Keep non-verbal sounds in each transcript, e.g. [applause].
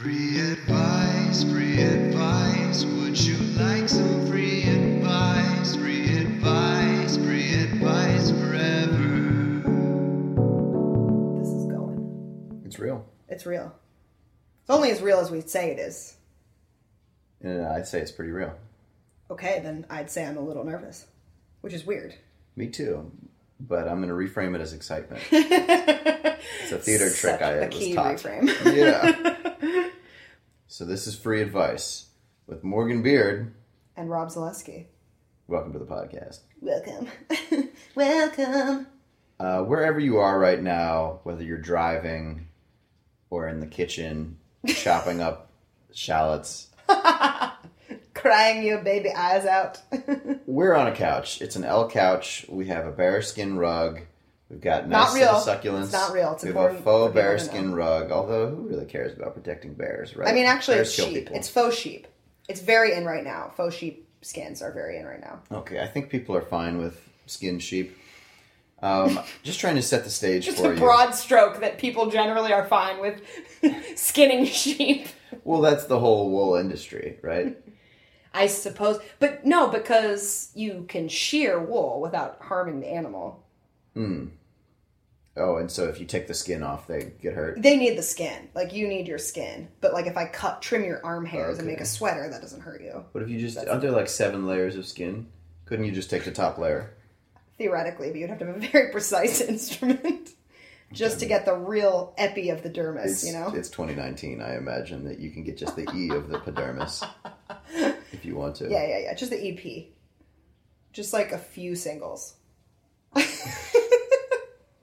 Free advice, free advice. Would you like some free advice? Free advice, free advice forever. This is going. It's real. It's real. It's only as real as we say it is. And I'd say it's pretty real. Okay, then I'd say I'm a little nervous, which is weird. Me too. But I'm going to reframe it as excitement. [laughs] It's a theater trick Such I a was key taught. reframe. Yeah. [laughs] so this is free advice with Morgan Beard. and Rob Zaleski. Welcome to the podcast. Welcome. [laughs] Welcome. Uh, wherever you are right now, whether you're driving or in the kitchen, [laughs] chopping up shallots, [laughs] Crying your baby eyes out. we're on a couch. It's an L couch. We have a bearskin rug. We've got nice Not real. succulents. It's not real. It's we have a faux bearskin rug. Although, who really cares about protecting bears, right? I mean, actually, Bears it's sheep. It's faux sheep. It's very in right now. Faux sheep skins are very in right now. Okay, I think people are fine with skinned sheep. Um, [laughs] just trying to set the stage for you. Just for a you. broad stroke that people generally are fine with [laughs] skinning sheep. Well, that's the whole wool industry, right? I suppose. But no, because you can shear wool without harming the animal. Oh, and so if you take the skin off, they get hurt. They need the skin. Like, you need your skin. But, like, if I cut, trim your arm hairs and Okay. make a sweater, that doesn't hurt you. But if you just aren't there like seven layers of skin? Couldn't you just take the top layer? Theoretically, but you'd have to have a very precise [laughs] instrument just to get the real epi of the dermis, It's, you know? it's 2019. I imagine that you can get just the E of the epidermis [laughs] if you want to. Yeah, yeah, yeah. Just the EP. Just like a few singles. [laughs]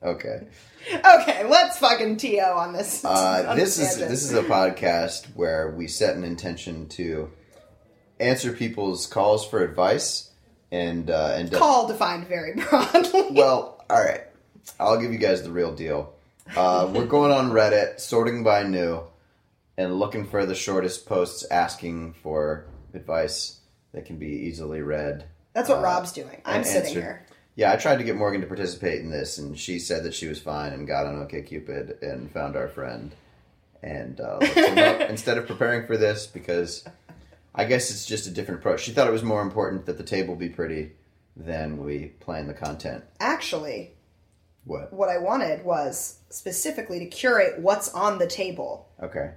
Okay. Okay, let's fucking TO on this. Uh, [laughs] on this is this is a podcast where we set an intention to answer people's calls for advice and uh, and call defined very [laughs] broadly. Well, all right. I'll give you guys the real deal. Uh, we're going on Reddit, sorting by new, and looking for the shortest posts asking for advice that can be easily read. That's what uh, Rob's doing. I'm sitting answered. here. Yeah, I tried to get Morgan to participate in this, and she said that she was fine and got on OkCupid and found our friend. And uh, looked him up [laughs] instead of preparing for this because I guess it's just a different approach. She thought it was more important that the table be pretty than we plan the content. Actually, What? what I wanted was specifically to curate what's on the table Okay.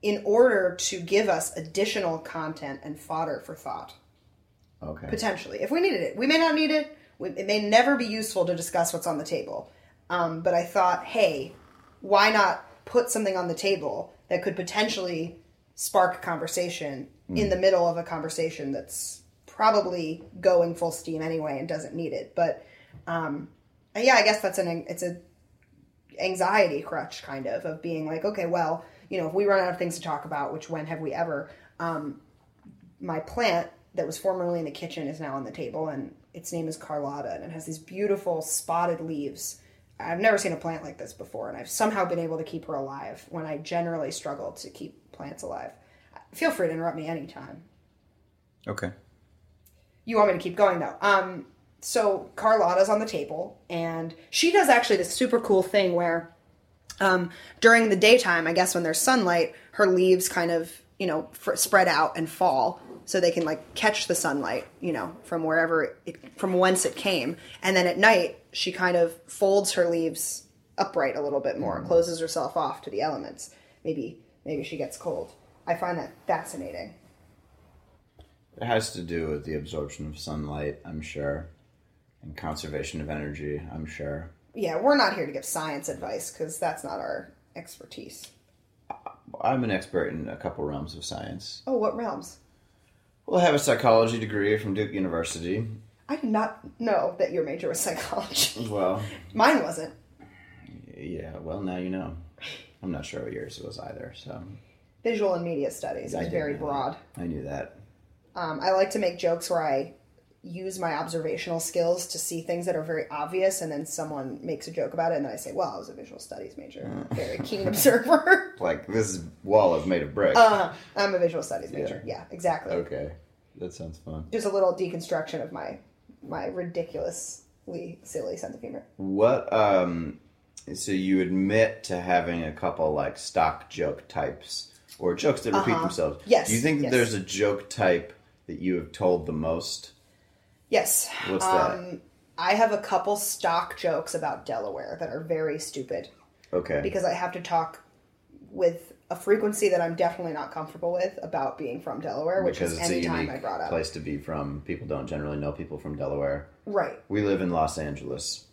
in order to give us additional content and fodder for thought. Okay. Potentially, if we needed it, we may not need it. It may never be useful to discuss what's on the table. Um, but I thought, hey, why not put something on the table that could potentially spark a conversation in the middle of a conversation that's probably going full steam anyway and doesn't need it. But um, yeah, I guess that's an it's a anxiety crutch kind of of being like, okay, well, you know, if we run out of things to talk about, which when have we ever? Um, my plant that was formerly in the kitchen is now on the table, and its name is Carlotta, and it has these beautiful spotted leaves. I've never seen a plant like this before, and I've somehow been able to keep her alive when I generally struggle to keep plants alive. Feel free to interrupt me anytime. Okay. You want me to keep going though. Um, so Carlotta's on the table, and she does actually this super cool thing where, um, during the daytime, I guess when there's sunlight, her leaves kind of you know fr- spread out and fall, so they can like catch the sunlight, you know, from wherever it, from whence it came, and then at night she kind of folds her leaves upright a little bit more, mm-hmm. closes herself off to the elements. Maybe maybe she gets cold. I find that fascinating. It has to do with the absorption of sunlight, I'm sure, and conservation of energy, I'm sure. yeah, we're not here to give science advice because that's not our expertise. I'm an expert in a couple realms of science. Oh, what realms? Well, I have a psychology degree from Duke University. I did not know that your major was psychology. Well, Mine wasn't. yeah, well, now you know. I'm not sure what yours was either, so Visual and media studies is very that. broad. I knew that. Um, I like to make jokes where I use my observational skills to see things that are very obvious, and then someone makes a joke about it, and then I say, "Well, I was a visual studies major, Mm. [laughs] very keen observer." [laughs] Like, this wall is made of brick. uh, I'm a visual studies major. Yeah, exactly. okay, that sounds fun. Just a little deconstruction of my my ridiculously silly sense of humor. What, um, so you admit to having a couple, like, stock joke types or jokes that repeat Uh-huh. themselves. Yes, Do you think that yes. there's a joke type that you have told the most? Yes. What's that? Um, I have a couple stock jokes about Delaware that are very stupid Okay. because I have to talk with a frequency that I'm definitely not comfortable with about being from Delaware, which because is a any time unique I brought up. place to be from. People don't generally know people from Delaware. Right. We live in Los Angeles.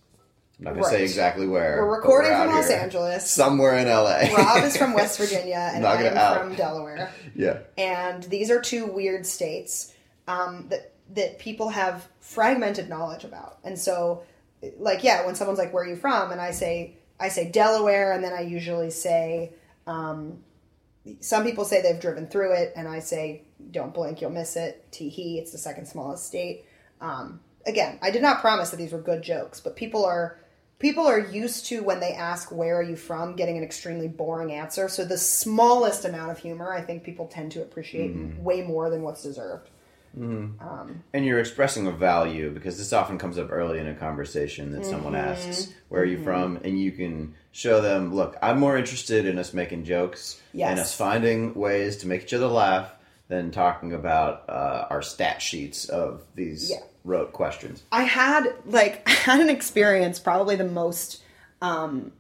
I'm not going to say exactly where. We're recording out from Los here. Angeles. [laughs] Somewhere in LA. Rob is from West Virginia [laughs] and I'm out. from Delaware. [laughs] yeah. and these are two weird states um, that that people have fragmented knowledge about. And so, like, yeah, when someone's like, "Where are you from?" and I say, I say Delaware, and then I usually say, um, some people say they've driven through it, and I say, "Don't blink, you'll miss it." Tee hee, it's the second smallest state. Um, again, I did not promise that these were good jokes, but people are people are used to when they ask where are you from getting an extremely boring answer so the smallest amount of humor i think people tend to appreciate way more than what's deserved And you're expressing a value because this often comes up early in a conversation that someone Mm-hmm. asks, "Where are you from?" and you can show them, "Look, I'm more interested in us making jokes Yes. and us finding ways to make each other laugh than talking about uh, our stat sheets of these Yeah. rote questions." i had like [laughs] i had an experience probably the most um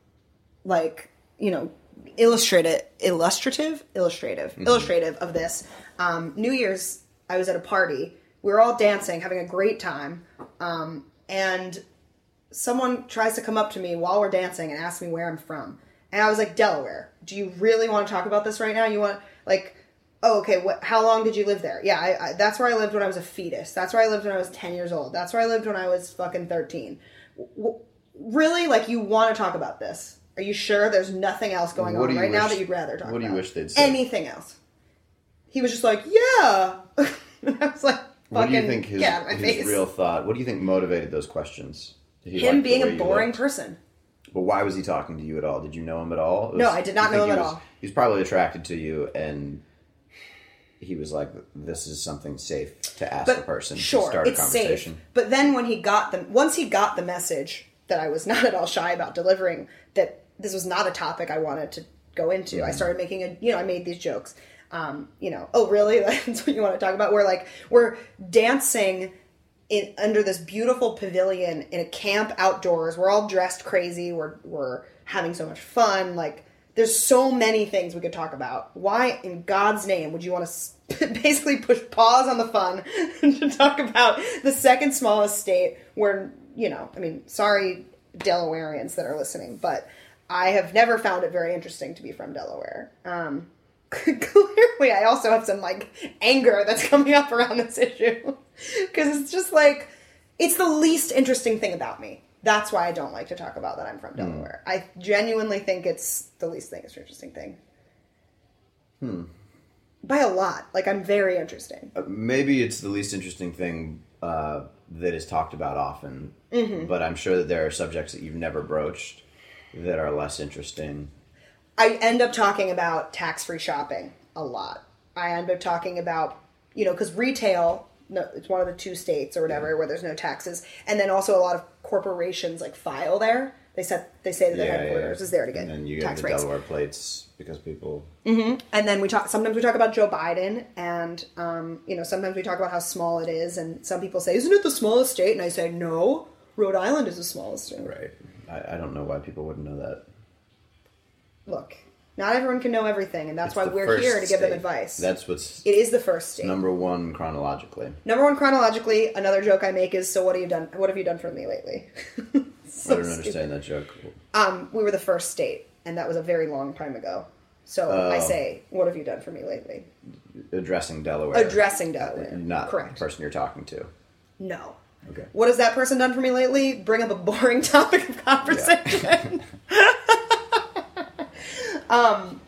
like you know illustrative illustrative illustrative illustrative of this um new year's i was at a party. We were all dancing having a great time. Um and someone tries to come up to me while we're dancing and ask me where i'm from. And i was like delaware. Do you really want to talk about this right now? You want like oh okay what how long did you live there? Yeah I, I, that's where i lived when i was a fetus. That's where i lived when i was 10 years old. That's where i lived when i was fucking 13 W- really? Like you want to talk about this? Are you sure there's nothing else going What on right now that you'd rather talk about? what do you about? wish they'd say? anything else he was just like yeah [laughs] and i was like fucking What do you think his, his real thought? What do you think motivated those questions? Him being a boring person But why was he talking to you at all? Did you know him at all? It No, I did not know him at was- all. He's probably attracted to you, and he was like, "This is something safe to ask a person sure, to start a conversation." safe. But then when he got the once he got the message that I was not at all shy about delivering, that this was not a topic I wanted to go into. Mm-hmm. I started making a you know I made these jokes. Um, you know, oh really? [laughs] That's what you want to talk about? We're like we're dancing in under this beautiful pavilion in a camp outdoors. We're all dressed crazy. We're we're having so much fun. Like there's so many things we could talk about. Why in God's name would you want to [laughs] basically push pause on the fun [laughs] to talk about the second smallest state where, you know, I mean, sorry Delawareans that are listening, but I have never found it very interesting to be from Delaware. Um [laughs] clearly I also have some like anger that's coming up around this issue [laughs] because it's just like it's the least interesting thing about me. That's why I don't like to talk about that I'm from Delaware. I genuinely think it's the least thing it's an interesting thing. Hmm. By a lot. Like I'm very interesting. Maybe it's the least interesting thing uh, that is talked about often, Mm-hmm. but I'm sure that there are subjects that you've never broached that are less interesting. I end up talking about tax-free shopping a lot. I end up talking about, you know, because retail, no, it's one of the two states or whatever where there's no taxes, and then also a lot of corporations like file there. They set they say that their headquarters is there to get and then you get the rates. Delaware plates because people. And then we talk. Sometimes we talk about Joe Biden, and um, you know, sometimes we talk about how small it is, and some people say, "Isn't it the smallest state?" And I say, "No, Rhode Island is the smallest state." Right. I, I don't know why people wouldn't know that. Look, not everyone can know everything, and that's It's why we're here to give them state. advice. That's what's it is the first state. number one chronologically. Number one chronologically. Another joke I make is, "So what have you done? What have you done for me lately?" [laughs] So I don't stupid. understand that joke. Um, we were the first state, and that was a very long time ago. So I Oh. say, "What have you done for me lately?" Addressing Delaware. Addressing Delaware, Not correct? the person you're talking to. No. Okay. What has that person done for me lately? Bring up a boring [laughs] topic of conversation. [laughs] um,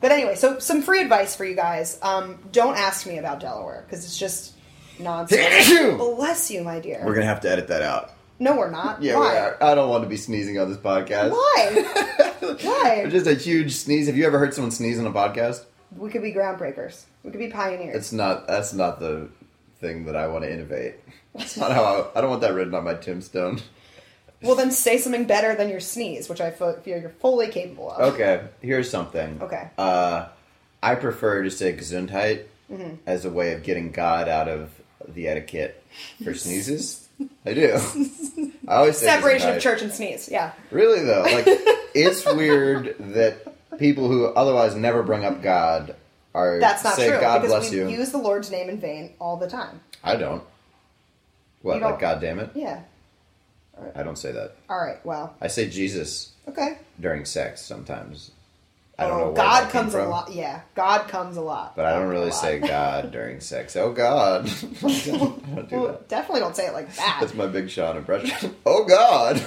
but anyway, so some free advice for you guys. Um, don't ask me about Delaware because it's just nonsense. Bless you, my dear. We're gonna have to edit that out. no, we're not. Yeah, Why? we are. I don't want to be sneezing on this podcast. Why? [laughs] Why? Just a huge sneeze. Have you ever heard someone sneeze on a podcast? We could be groundbreakers. We could be pioneers. It's not. That's not the thing that I want to innovate. That's not how I. I don't want that written on my tombstone. Well, then say something better than your sneeze, which I feel you're fully capable of. Okay, here's something. Okay. Uh, I prefer to say Gesundheit Mm-hmm. as a way of getting God out of the etiquette for sneezes. I do. [laughs] I always say Separation of church and sneeze. Yeah. Really though, [laughs] like it's weird that people who otherwise never bring up God are That's not say true God because bless we you. use the Lord's name in vain all the time. I don't. What You don't- like God damn it? Yeah. I don't say that. All right. Well. I say Jesus Okay. during sex sometimes. I don't oh, know God comes a lot. Yeah. God comes a lot. But I don't really say God during sex. Oh God. [laughs] Don't do [laughs] Well, that. definitely don't say it like that. That's my Big Sean impression. [laughs] oh God.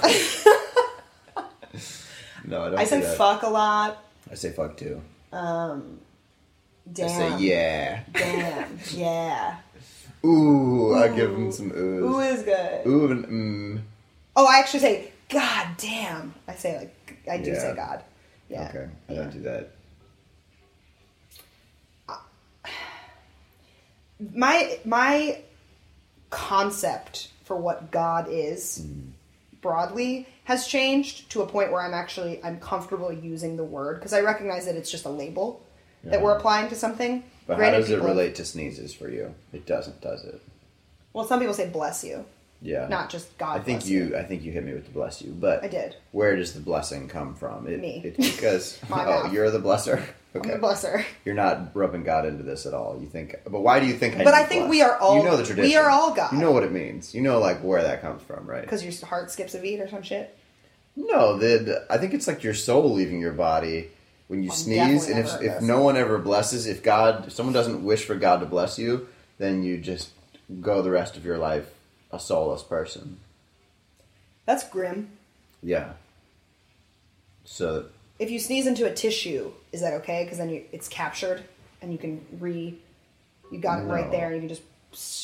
no, I don't. I say that. fuck a lot. I say fuck too. Um. Damn. I say yeah. Damn. yeah. Ooh, I give him some oohs. Ooh is good. Ooh and mm. Oh, I actually say God damn. I say like I do Yeah. say God. Yeah. Okay, I Yeah. don't do that. my my concept for what God is Mm. broadly has changed to a point where I'm actually I'm comfortable using the word because I recognize that it's just a label that we're applying to something. But Granted, how does it relate to sneezes for you? It doesn't, does it? Well, some people say bless you, Yeah. not just God. I think you. I think you hit me with the bless you, but I did. Where does the blessing come from? It, Me. It's because [laughs] [laughs] oh, mouth. you're the blesser. [laughs] I'm Okay, the blesser. you're not rubbing God into this at all. You think, but why do you think? I But I think we are all- You know the tradition. we are all God. You know what it means. You know like where that comes from, right? Because your heart skips a beat or some shit. No, the, the- I think it's like your soul leaving your body when you I'm sneeze, and if if no one ever blesses, if God, if someone doesn't wish for God to bless you, then you just go the rest of your life a soulless person. That's grim. Yeah. So If you sneeze into a tissue, is that okay? Because then you, it's captured and you can re. You got it right No. there, and you can just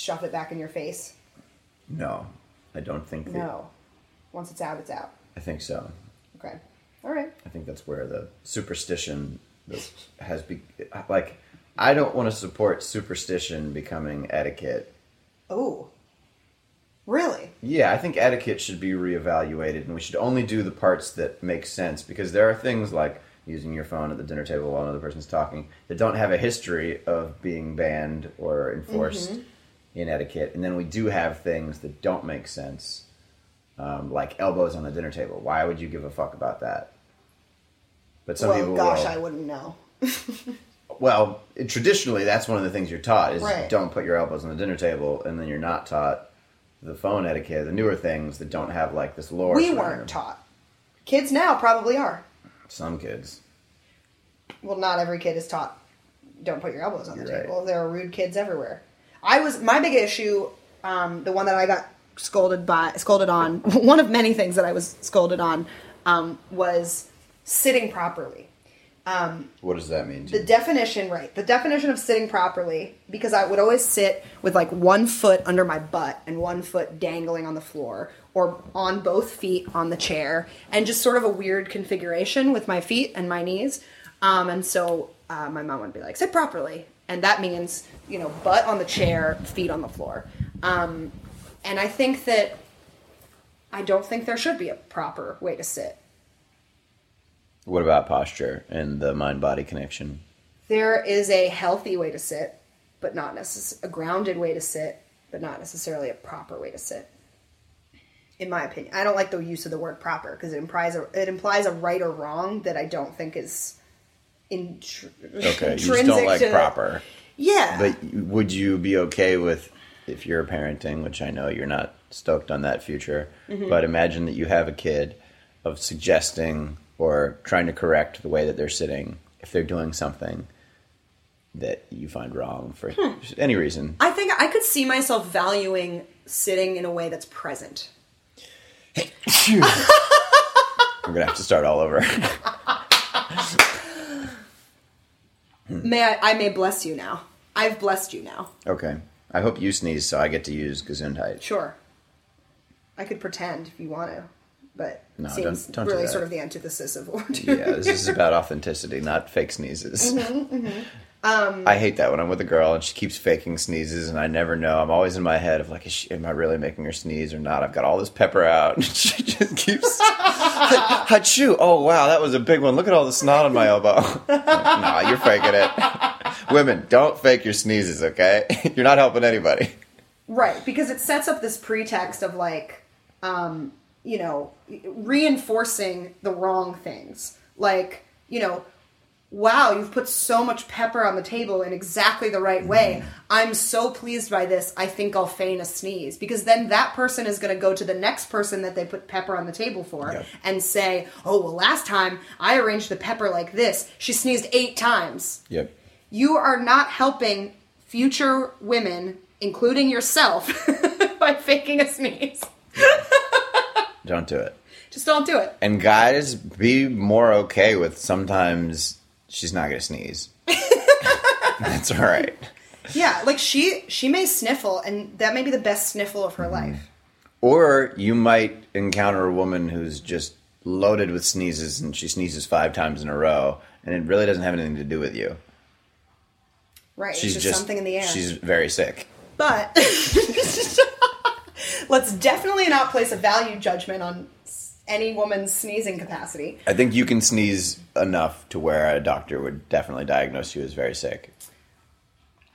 shove it back in your face. no, I don't think. that- No. Once it's out, it's out. I think so. Okay. All right. I think that's where the superstition that has be like. I don't want to support superstition becoming etiquette. Oh. Really? Yeah, I think etiquette should be reevaluated, and we should only do the parts that make sense because there are things like using your phone at the dinner table while another person's talking that don't have a history of being banned or enforced in etiquette, and then we do have things that don't make sense, um, like elbows on the dinner table. Why would you give a fuck about that? But some well, people gosh, will. I wouldn't know. [laughs] Well, it- traditionally, that's one of the things you're taught is Right. don't put your elbows on the dinner table, and then you're not taught the phone etiquette, the newer things that don't have like this lore. We weren't them. taught. Kids now probably are. Some kids. Well, not every kid is taught. Don't put your elbows on the You're right. table. There are rude kids everywhere. I was my big issue, um, the one that I got scolded by, scolded on. [laughs] One of many things that I was scolded on um, was sitting properly. What does that mean? The you? definition, right? The definition of sitting properly, because I would always sit with like one foot under my butt and one foot dangling on the floor, or on both feet on the chair, and just sort of a weird configuration with my feet and my knees. Um, and so uh, my mom would be like, "Sit properly," and that means you know butt on the chair, feet on the floor. Um, and I think that I don't think there should be a proper way to sit. What about posture and the mind-body connection? There is a healthy way to sit, but not necess- a grounded way to sit, but not necessarily a proper way to sit. In my opinion, I don't like the use of the word proper because it implies a, it implies a right or wrong that I don't think is intr- Okay, you just don't like to- proper. Yeah, But would you be okay with if you're parenting, which I know you're not stoked on that future, Mm-hmm. but imagine that you have a kid of suggesting or trying to correct the way that they're sitting if they're doing something that you find wrong for Hmm. any reason. I think I could see myself valuing sitting in a way that's present. [laughs] I'm gonna have to start all over. May I? I may bless you now. I've blessed you now. okay. I hope you sneeze so I get to use Gesundheit. Sure. I could pretend if you want to, but No, seems don't- don't really sort of the antithesis of what. Yeah, this is about authenticity, not fake sneezes. Mm-hmm. [laughs] I hate that when I'm with a girl and she keeps faking sneezes and I never know. I'm always in my head of like, is she, am I really making her sneeze or not? I've got all this pepper out [laughs] and she just keeps. [laughs] Achoo! Oh wow, that was a big one. Look at all the snot on my elbow. Like, nah, you're faking it. Women, don't fake your sneezes, okay? You're not helping anybody. Right, because it sets up this pretext of like, um, you know, reinforcing the wrong things. Like, you know, wow, you've put so much pepper on the table in exactly the right way. Mm-hmm. I'm so pleased by this. I think I'll feign a sneeze. Because then that person is going to go to the next person that they put pepper on the table for Yep. and say, oh, well, last time I arranged the pepper like this. She sneezed eight times Yep. you are not helping future women, including yourself, [laughs] by faking a sneeze. Don't do it. Just don't do it. And guys, be more okay with sometimes she's not gonna sneeze. [laughs] That's all right. Yeah, like she she may sniffle, and that may be the best sniffle of Mm-hmm. her life. Or you might encounter a woman who's just loaded with sneezes and she sneezes five times in a row and it really doesn't have anything to do with you. Right, She's it's just, just something in the air. She's very sick. But [laughs] [laughs] let's definitely not place a value judgment on any woman's sneezing capacity. I think you can sneeze enough to where a doctor would definitely diagnose you as very sick.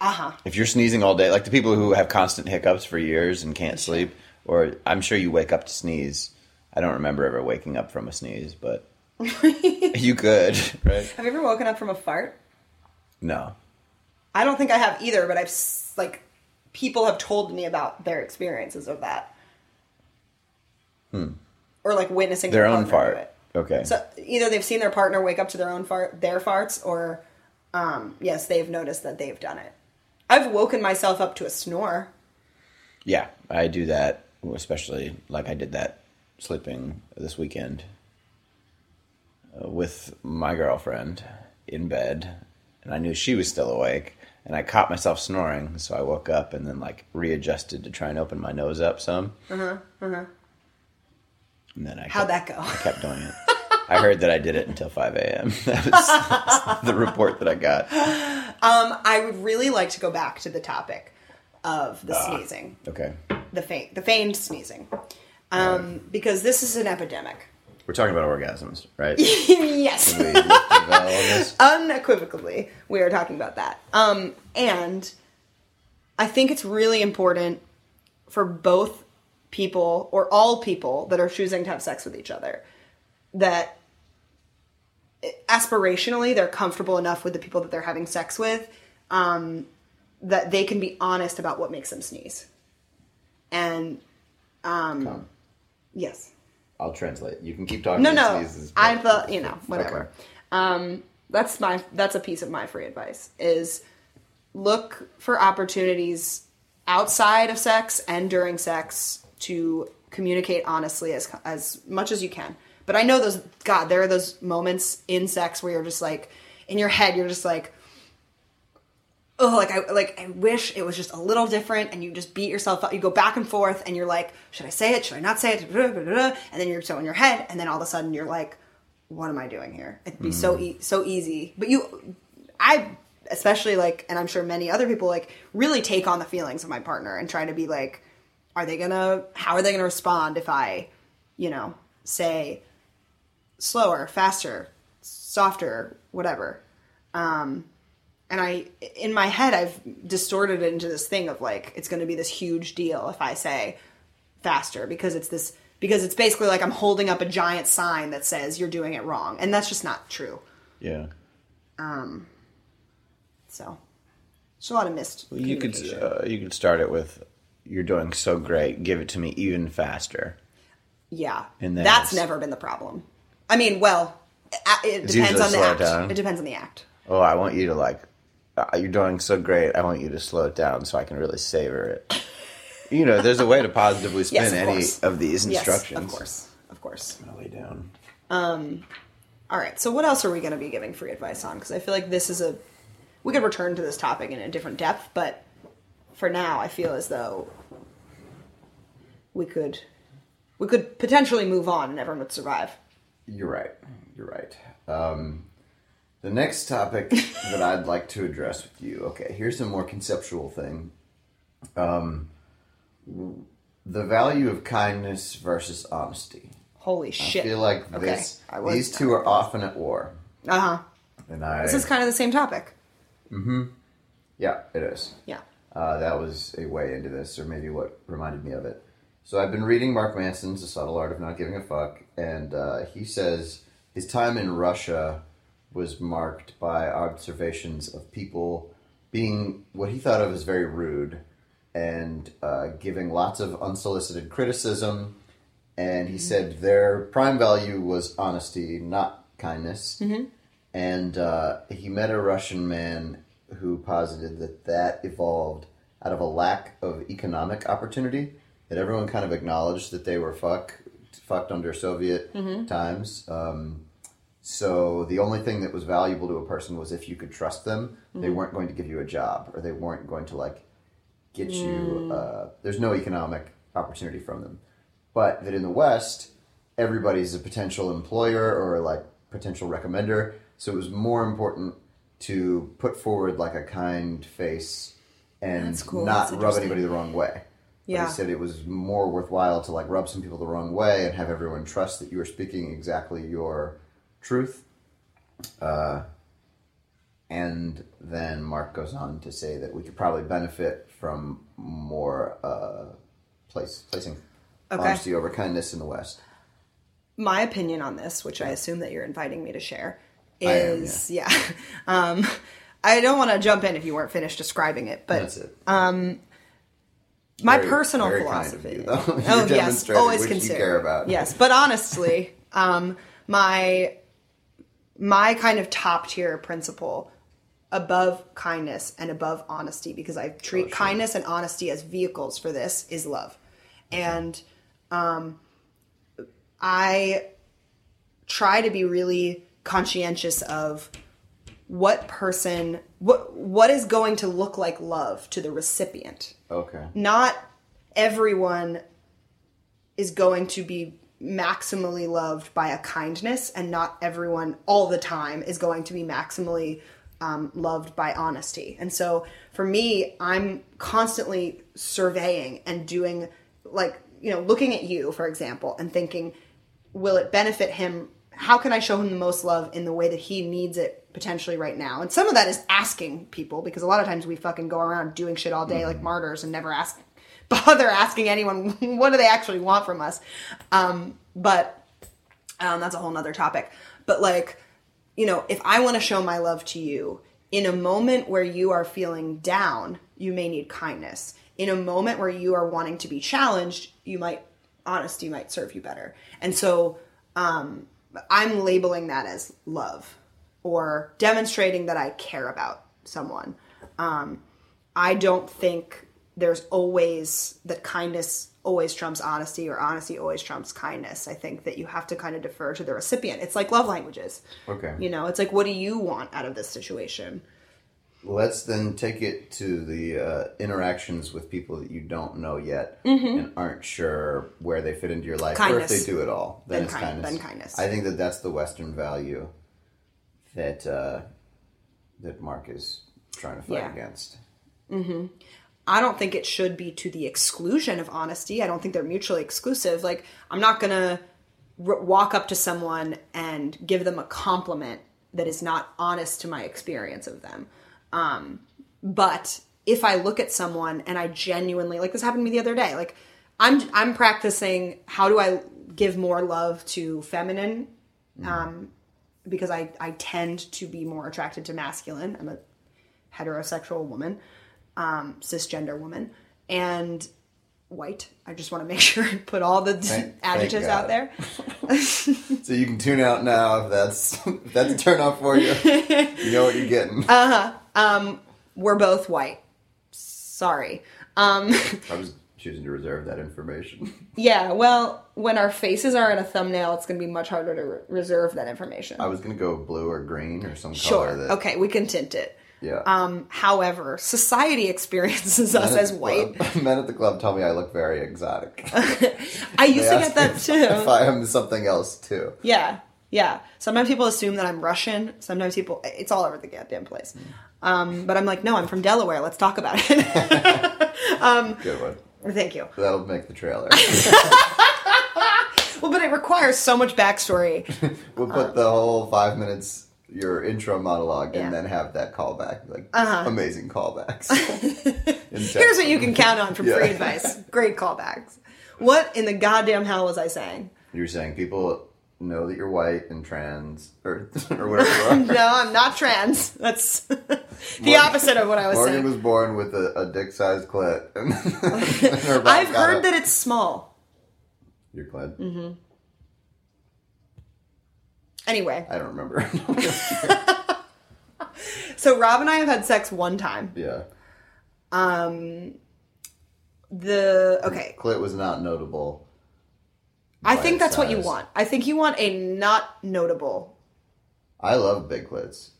Uh huh. If you're sneezing all day, like the people who have constant hiccups for years and can't sleep, or I'm sure you wake up to sneeze. I don't remember ever waking up from a sneeze, but [laughs] you could, right? Have you ever woken up from a fart? No. I don't think I have either, but I've like people have told me about their experiences of that. Or like witnessing Hmm. Their their own fart. it. Okay. So either they've seen their partner wake up to their own fart, their farts, or um, yes, they've noticed that they've done it. I've woken myself up to a snore. Yeah, I do that, especially like I did that sleeping this weekend uh, with my girlfriend in bed, and I knew she was still awake, and I caught myself snoring, so I woke up and then like readjusted to try and open my nose up some. Uh huh. Uh huh. And then I How'd kept, that go? I kept doing it. I heard that I did it until five a.m. [laughs] That was [laughs] the report that I got. Um, I would really like to go back to the topic of the Ah. sneezing, Okay, the feign, the feigned sneezing, um, because this is an epidemic. We're talking about orgasms, right? [laughs] yes. We lift the veil on this. [laughs] unequivocally we are talking about that um and i think it's really important for both people or all people that are choosing to have sex with each other that aspirationally they're comfortable enough with the people that they're having sex with um that they can be honest about what makes them sneeze and Come. yes I'll translate. You can keep talking. no no i thought you know whatever Okay. um that's my that's a piece of my free advice is look for opportunities outside of sex and during sex to communicate honestly as as much as you can but i know those god there are those moments in sex where you're just like in your head you're just like oh like i like i wish it was just a little different and you just beat yourself up. You go back and forth and you're like should i say it? Should i not say it? And then you're so in your head and then all of a sudden you're like what am i doing here? It'd be so e- so easy. But you i especially like and i'm sure many other people like really take on the feelings of my partner and try to be like are they gonna how are they gonna respond if i you know say slower faster softer whatever? Um and I, in my head, I've distorted it into this thing of like it's going to be this huge deal if I say faster because it's this because it's basically like I'm holding up a giant sign that says you're doing it wrong, and that's just not true. Yeah. Um so, it's a lot of missed. You could uh, you could start it with "You're doing so great. Give it to me even faster." yeah, and then that's never been the problem. I mean, well, it- depends on the act. down. It depends on the act. Oh, I want you to like. Uh, you're doing so great. I want you to slow it down so I can really savor it. You know, there's a way to positively [laughs] spin Yes, of any course. of these instructions. Yes, of course, of course. I'm gonna lay down. Um, All right. So what else are we going to be giving free advice on? Because I feel like this is a we could return to this topic in a different depth, but for now, I feel as though we could we could potentially move on and everyone would survive. You're right. You're right. Um, The next topic [laughs] that I'd like to address with you. Okay, here's a more conceptual thing. Um, the value of kindness versus honesty. Holy shit. I feel like Okay, this. I was These two are often at war, Uh huh. and I. This is kind of the same topic. Mm hmm. Yeah, it is. Yeah. Uh, that was a way into this, or maybe what reminded me of it. So I've been reading Mark Manson's The Subtle Art of Not Giving a Fuck, and uh, he says his time in Russia was marked by observations of people being what he thought of as very rude and uh, giving lots of unsolicited criticism. And he said their prime value was honesty, not kindness. And uh, he met a Russian man who posited that that evolved out of a lack of economic opportunity. That everyone kind of acknowledged that they were fuck, fucked under Soviet times. Um, so the only thing that was valuable to a person was if you could trust them. They weren't going to give you a job, or they weren't going to like get you. Uh, there's no economic opportunity from them. But that in the West, everybody's a potential employer or like potential recommender. So it was more important to put forward like a kind face and cool. not That's rub anybody the wrong way. But Yeah. he said it was more worthwhile to like rub some people the wrong way and have everyone trust that you were speaking exactly your truth. Uh, and then Mark goes on to say that we could probably benefit from more uh, place placing Okay. honesty over kindness in the West. my opinion on this, which I assume that you're inviting me to share, I am, is yeah. [laughs] Um, I don't want to jump in if you weren't finished describing it, but That's it. my Very- personal very kind of philosophy. you, [laughs] oh yes, always consider. about. Yes, but honestly, [laughs] um, my my kind of top tier principle above kindness and above honesty because I treat Oh, sure. kindness and honesty as vehicles for this is love, and um, I try to be really conscientious of what person what what is going to look like love to the recipient Okay. not everyone is going to be maximally loved by a kindness and not everyone all the time is going to be maximally um, loved by honesty. And so for me i'm constantly surveying and doing like you know looking at you for example and thinking will it benefit him? How can i show him the most love in the way that he needs it potentially right now? And some of that is asking people because a lot of times we fucking go around doing shit all day like martyrs and never ask bother asking anyone [laughs] what do they actually want from us. Um, but um, that's a whole nother topic. But like you know if i want to show my love to you in a moment where you are feeling down you may need kindness. In a moment where you are wanting to be challenged you might honesty might serve you better. And so um, i'm labeling that as love or demonstrating that i care about someone. Um, i don't think there's always that kindness always trumps honesty or honesty always trumps kindness i think that you have to kind of defer to the recipient it's like love languages Okay. you know it's like what do you want out of this situation Let's then take it to the uh, interactions with people that you don't know yet Mm-hmm. and aren't sure where they fit into your life, or Kindness. if they do at all. Then, Then it's kind- kindness. then kindness. I think that that's the Western value that uh, that Mark is trying to fight against Yeah. against. I don't think it should be to the exclusion of honesty. I don't think they're mutually exclusive. Like, I'm not going to r- walk up to someone and give them a compliment that is not honest to my experience of them. Um, but if I look at someone and I genuinely, like this happened to me the other day, like I'm I'm practicing how do I give more love to feminine um, because I I tend to be more attracted to masculine. I'm a heterosexual woman, um, cisgender woman, and white. I just want to make [laughs] sure and put all the Thank- adjectives thank out there. [laughs] So you can tune out now if that's if that's a turn off for you. [laughs] you know what you're getting. Uh, huh. Um, We're both white. Sorry. Um, I was choosing to reserve that information. yeah, well, when our faces are in a thumbnail, it's going to be much harder to re- reserve that information. I was gonna go blue or green or some sure. color that Okay, we can tint it. Yeah. Um, however, society [laughs] experiences us as white. club- [laughs] Men at the club tell me I look very exotic. [laughs] I used to get that too. If I am something else too. Yeah. Yeah. Sometimes people assume that I'm Russian. Sometimes people, it's all over the goddamn place. Um, but I'm like, no, I'm from Delaware. Let's talk about it. Good one. Thank you. That'll make the trailer. Well, but it requires so much backstory. we'll put the whole five minutes, your intro monologue, Yeah. and then have that callback. Like, Uh-huh. amazing callbacks. [laughs] Here's what you can count on from Yeah. free advice. Great callbacks. What in the goddamn hell was I saying? You were saying people know that you're white and trans, or, [laughs] or whatever you are. [laughs] No, I'm not trans. That's the opposite of what I was saying. Morgan saying. was born with a, a dick-sized clit. And her mom I've heard a- that it's small. Your clit? Mm-hmm. Anyway, I don't remember. [laughs] so Rob and I have had sex one time. yeah. Um The okay, Clit was not notable. I think that's what you want. I think you want a not notable. I love big clits.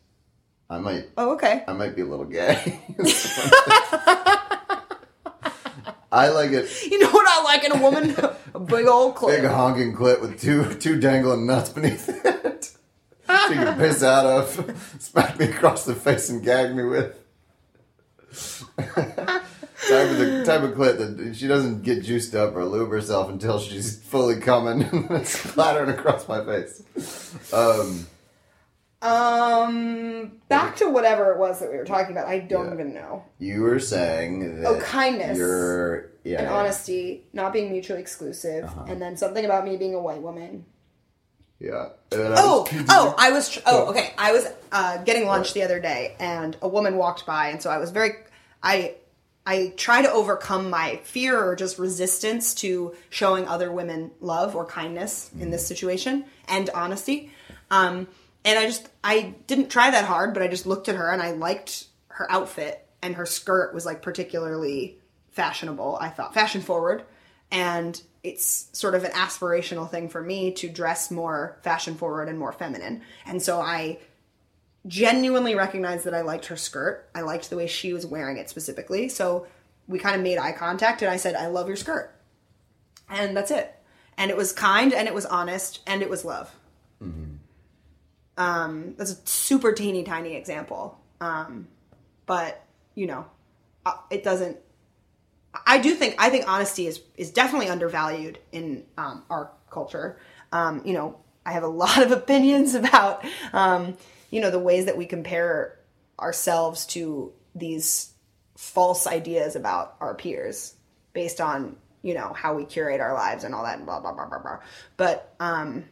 I might Oh, okay. I might be a little gay. [laughs] [laughs] I like it You know what I like in a woman? [laughs] a big old clit. big honking clit with two two dangling nuts beneath it. [laughs] she can piss out of, smack me across the face and gag me with. [laughs] type of the type of clit that she doesn't get juiced up or lube herself until she's fully coming and then it's splattering across my face. Um, Um, back to whatever it was that we were talking about. I don't Yeah. even know. you were saying that Oh, kindness. You're yeah, And yeah. honesty, not being mutually exclusive, Uh-huh. and then something about me being a white woman. Yeah. I Oh, oh, I was. Tr- oh, okay. I was uh, getting lunch the other day, and a woman walked by, and so I was very. I I try to overcome my fear or just resistance to showing other women love or kindness in this situation and honesty. Um, and I just I didn't try that hard, but I just looked at her and I liked her outfit, and her skirt was like particularly fashionable. I thought fashion forward, and it's sort of an aspirational thing for me to dress more fashion forward and more feminine. And so I genuinely recognized that I liked her skirt. I liked the way she was wearing it specifically. So we kind of made eye contact and I said, I love your skirt. And that's it. And it was kind and it was honest and it was love. Mm-hmm. Um, that's a super teeny tiny example. Um, but, you know, uh, it doesn't I do think I think honesty is is definitely undervalued in um, our culture. Um, you know, I have a [laughs] lot of opinions about um, you know the ways that we compare ourselves to these false ideas about our peers based on you know how we curate our lives and all that and blah blah blah blah blah. But um,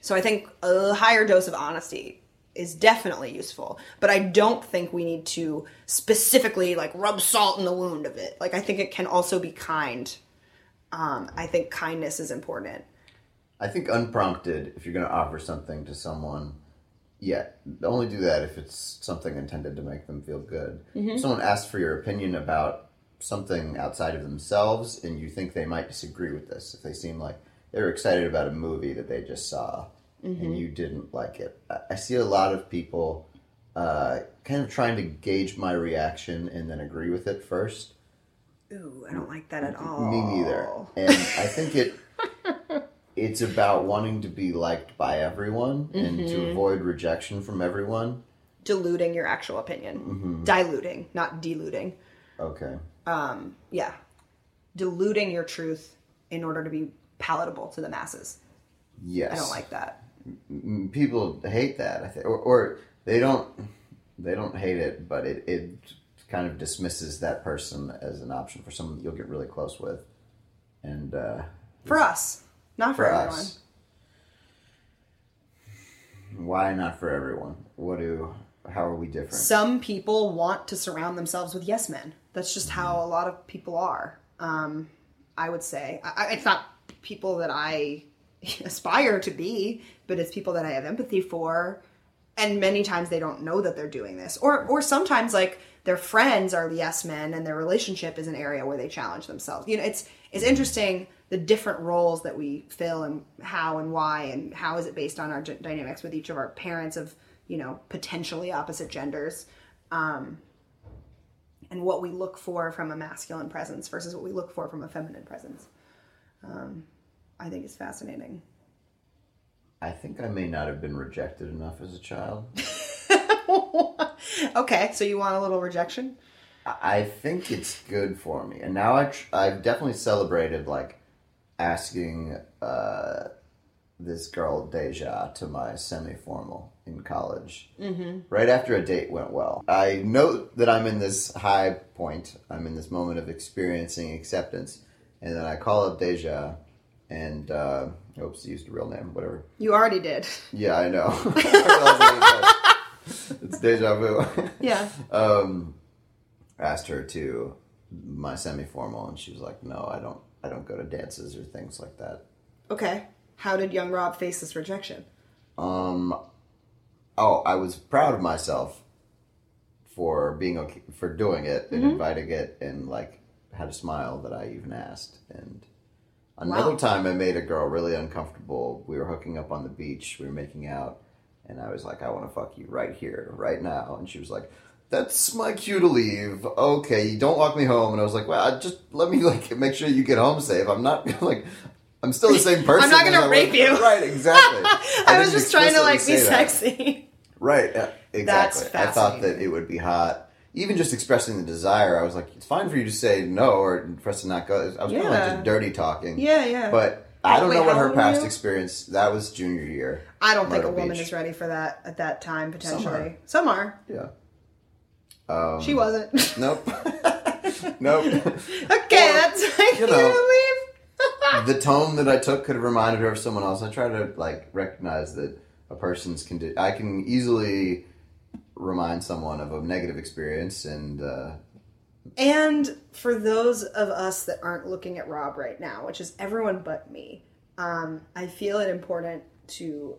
so I think a higher dose of honesty is definitely useful, but I don't think we need to specifically like rub salt in the wound of it. Like I think it can also be kind. Um, I think kindness is important. I think unprompted, if you're going to offer something to someone, yeah, only do that if it's something intended to make them feel good. If someone asks for your opinion about something outside of themselves and you think they might disagree with this, if they seem like they're excited about a movie that they just saw and you didn't like it, I, see a lot of people uh, kind of trying to gauge my reaction and then agree with it first. Ooh, I don't like that at all. Me neither. And I think it [laughs] it's about wanting to be liked by everyone and to avoid rejection from everyone. Diluting your actual opinion, diluting, not diluting. Okay. Um, Yeah, diluting your truth in order to be palatable to the masses. Yes. I don't like that. People hate that, I think, or, or they don't. They don't hate it, but it, it kind of dismisses that person as an option for someone that you'll get really close with, and uh, For us, not for, for everyone. us. Why not for everyone? What do? How are we different? some people want to surround themselves with yes men. That's just how a lot of people are. Um, I would say I- it's not people that I [laughs] aspire to be, but it's people that I have empathy for. And many times they don't know that they're doing this, or or sometimes like their friends are the yes men, and their relationship is an area where they challenge themselves. You know, it's it's interesting the different roles that we fill and how and why and how is it based on our d- dynamics with each of our parents of you know potentially opposite genders um, and what we look for from a masculine presence versus what we look for from a feminine presence um, i think is fascinating I think I may not have been rejected enough as a child. [laughs] okay, so you want a little rejection? I think it's good for me, and now I tr- I've definitely celebrated like asking uh, this girl Deja to my semi-formal in college. Mm-hmm. Right after a date went well, I know that I'm in this high point. I'm in this moment of experiencing acceptance, and then I call up Deja, and uh, oops, used a real name, whatever. You already did. Yeah, I know. [laughs] [laughs] I it's deja vu. [laughs] Yeah. um, asked her to my semi-formal, and she was like, "No, I don't. I don't go to dances or things like that." Okay. How did young Rob face this rejection? Um, oh, I was proud of myself for being okay for doing it and inviting it, and like had a smile that I even asked. And another Wow. time, I made a girl really uncomfortable. We were hooking up on the beach. We were making out, and I was like, "I want to fuck you right here, right now." And she was like. That's my cue to leave. Okay, you don't walk me home. And I was like, well, just let me like make sure you get home safe. I'm not [laughs] like, I'm still the same person. [laughs] I'm not gonna rape you. [laughs] Right, exactly. I, was just trying to like be say that. sexy. Right, exactly. I thought that it would be hot. Even just expressing the desire, I was like, it's fine for you to say no or for us to not go. I was kind of like just dirty talking. Yeah, yeah. But I don't Wait, know what her past you? experience. That was junior year. I don't think a Myrtle woman is ready for that at that time potentially. are. Some are. Yeah. Um, She wasn't. Nope. [laughs] nope. okay, that's like you know. [laughs] leave. the tone that I took could have reminded her of someone else. I try to like recognize that a person's condi- I can easily remind someone of a negative experience and uh, And for those of us that aren't looking at Rob right now, which is everyone but me, um, I feel it important to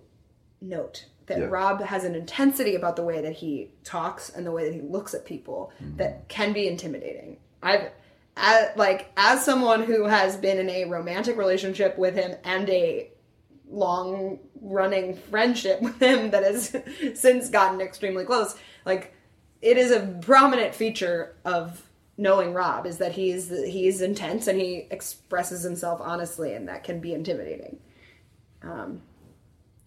note that Yeah. Rob has an intensity about the way that he talks and the way that he looks at people that can be intimidating. I've as, like as someone who has been in a romantic relationship with him and a long running friendship with him that has [laughs] since gotten extremely close like it is a prominent feature of knowing rob is that he's he's intense and he expresses himself honestly and that can be intimidating. Um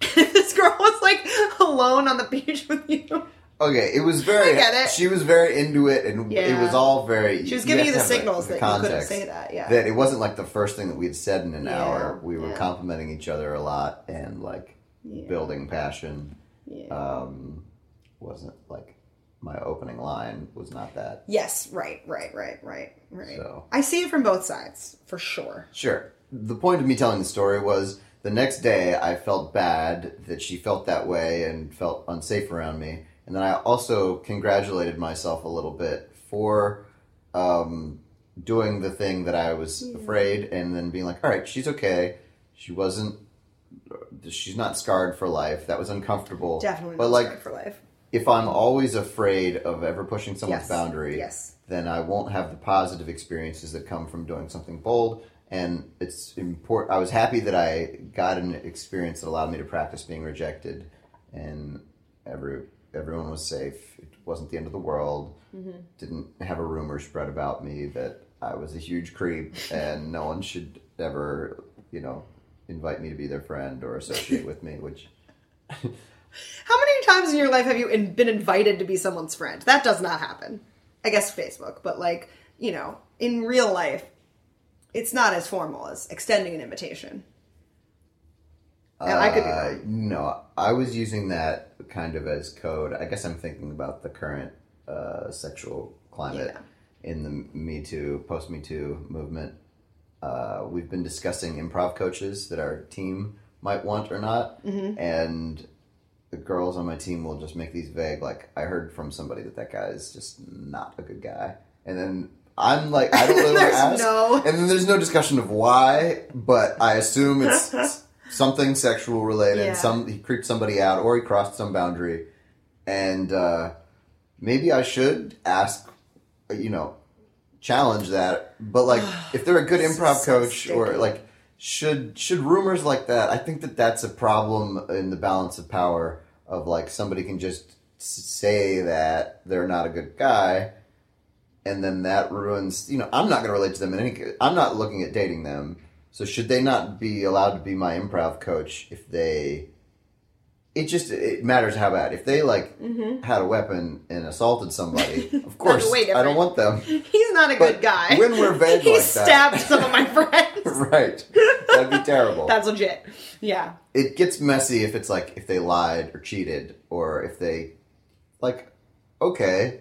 [laughs] this girl was like alone on the beach with you Okay, it was very. I get it. She was very into it, and it was all very. She was giving you the signals the that you couldn't say that, yeah. that it wasn't like the first thing that we'd said in an Yeah, hour. We were yeah. complimenting each other a lot and like building passion. Yeah. Um, wasn't like my opening line was not that. yes right right right right right So. i see it from both sides for sure Sure. The point of me telling the story was the next day I felt bad that she felt that way and felt unsafe around me. And then I also congratulated myself a little bit for um, doing the thing that I was afraid and then being like, all right, she's okay. She wasn't, she's not scarred for life. That was uncomfortable. definitely But not like, scarred for life if I'm always afraid of ever pushing someone's Yes. boundary, Yes. then I won't have the positive experiences that come from doing something bold. And it's important. I was happy that I got an experience that allowed me to practice being rejected, and every everyone was safe. It wasn't the end of the world. Mm-hmm. Didn't have a rumor spread about me that I was a huge creep, [laughs] and no one should ever, you know, invite me to be their friend or associate with me. Which [laughs] How many times in your life have you in, been invited to be someone's friend? That does not happen. I guess Facebook, but like, you know, in real life, it's not as formal as extending an invitation. And I could be Uh, wrong. no, I was using that kind of as code. I guess I'm thinking about the current uh, sexual climate in the Me Too, post Me Too movement. Uh, we've been discussing improv coaches that our team might want or not, Mm-hmm. and the girls on my team will just make these vague. Like, I heard from somebody that that guy is just not a good guy, and then. I'm like I don't [laughs] really There's ask, no- and then there's no discussion of why, but I assume it's [laughs] something sexual related. Yeah. Some he creeped somebody out, or he crossed some boundary, and uh, maybe I should ask, you know, challenge that. But like, [sighs] if they're a good improv so coach, or like, should should rumors like that? I think that that's a problem in the balance of power. Of like, somebody can just say that they're not a good guy. And then that ruins. You know, I'm not going to relate to them in any. I'm not looking at dating them. So should they not be allowed to be my improv coach if they it just it matters how bad. If they like mm-hmm. had a weapon and assaulted somebody, [laughs] of course I don't want them. [laughs] He's not a But good guy. when we're [laughs] vague he like that- stabbed some of my friends. right, that'd be terrible. That's legit. Yeah. it gets messy if it's like if they lied or cheated or if they like okay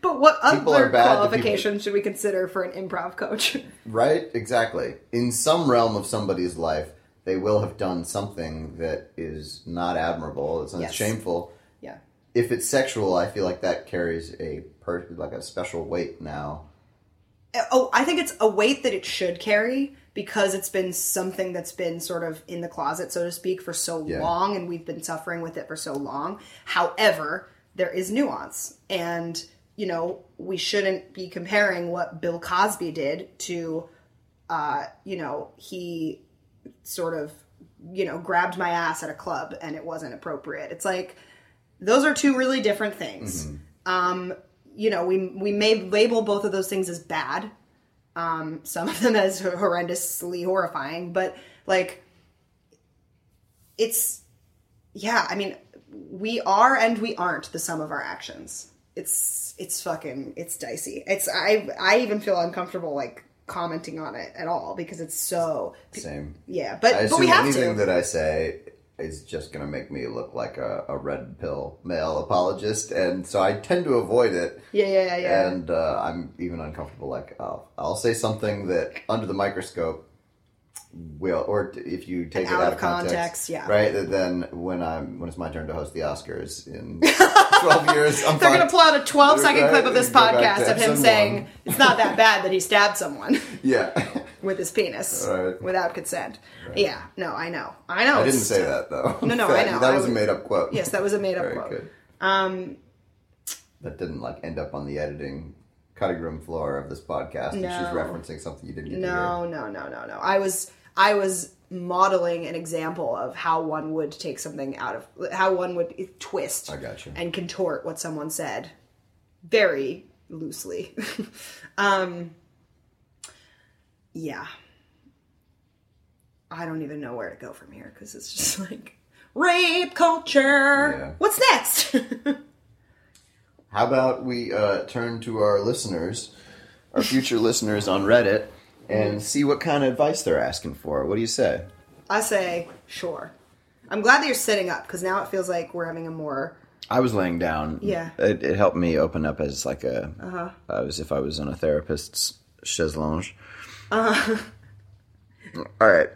But what People other qualifications should we consider for an improv coach? [laughs] right exactly in some realm of somebody's life they will have done something that is not admirable it's Yes. shameful yeah. if it's sexual i feel like that carries a per like a special weight now uh, Oh, I think it's a weight that it should carry because it's been something that's been sort of in the closet, so to speak, for so Yeah. long, and we've been suffering with it for so long. However, there is nuance, and you know we shouldn't be comparing what Bill Cosby did to, uh, you know, he sort of, you know, grabbed my ass at a club and it wasn't appropriate. It's like those are two really different things. Um, you know, we we may label both of those things as bad. Um, some of them as horrendously horrifying, but like it's yeah, I mean, we are and we aren't the sum of our actions. It's it's fucking it's dicey. It's I I even feel uncomfortable like commenting on it at all because it's so same yeah, but but we have anything to. that i say is just going to make me look like a, a red pill male apologist and so i tend to avoid it yeah, yeah, yeah, yeah. and uh, I'm even uncomfortable. Like I'll, I'll say something that under the microscope will, or if you take And it out out of context, yeah. right. Then when I'm when it's my turn to host the Oscars in [laughs] twelve years, I'm They're going to pull out a 12 second Right, clip of this podcast of him saying it's not that bad that he stabbed someone [laughs] Yeah, [laughs] with his penis Right. without consent. Yeah, no, I know. I know. I didn't say that though. No, no, That- I know. That I was a made up quote. Yes, that was a made up Very quote. good. Um, That didn't like end up on the editing cutting room floor of this podcast. and she's referencing something you didn't get to hear. no, no, no, no, no. I was I was modeling an example of how one would take something out of how one would twist I got you. and contort what someone said very loosely. [laughs] um yeah. I don't even know where to go from here cuz it's just [laughs] like rape culture. Yeah. What's next? [laughs] How about we uh, turn to our listeners, our future listeners on Reddit, and see what kind of advice they're asking for? What do you say? I say sure. I'm glad that you're sitting up cuz now it feels like we're having a more I was laying down. Yeah. It, it helped me open up as like a, uh-huh. as if I was on a therapist's chaise lounge. Uh-huh. All right.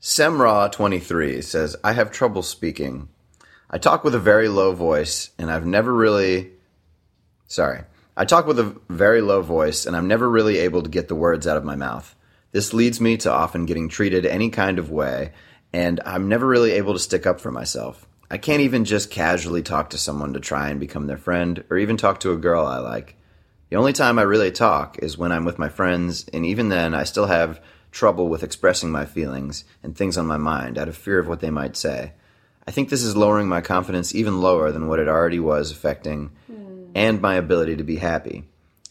Semra23 says, I have trouble speaking. I talk with a very low voice, and I've never really. Sorry. I talk with a very low voice, and I'm never really able to get the words out of my mouth. This leads me to often getting treated any kind of way, and I'm never really able to stick up for myself. I can't even just casually talk to someone to try and become their friend, or even talk to a girl I like. The only time I really talk is when I'm with my friends, and even then, I still have trouble with expressing my feelings and things on my mind out of fear of what they might say. I think this is lowering my confidence even lower than what it already was affecting, and my ability to be happy.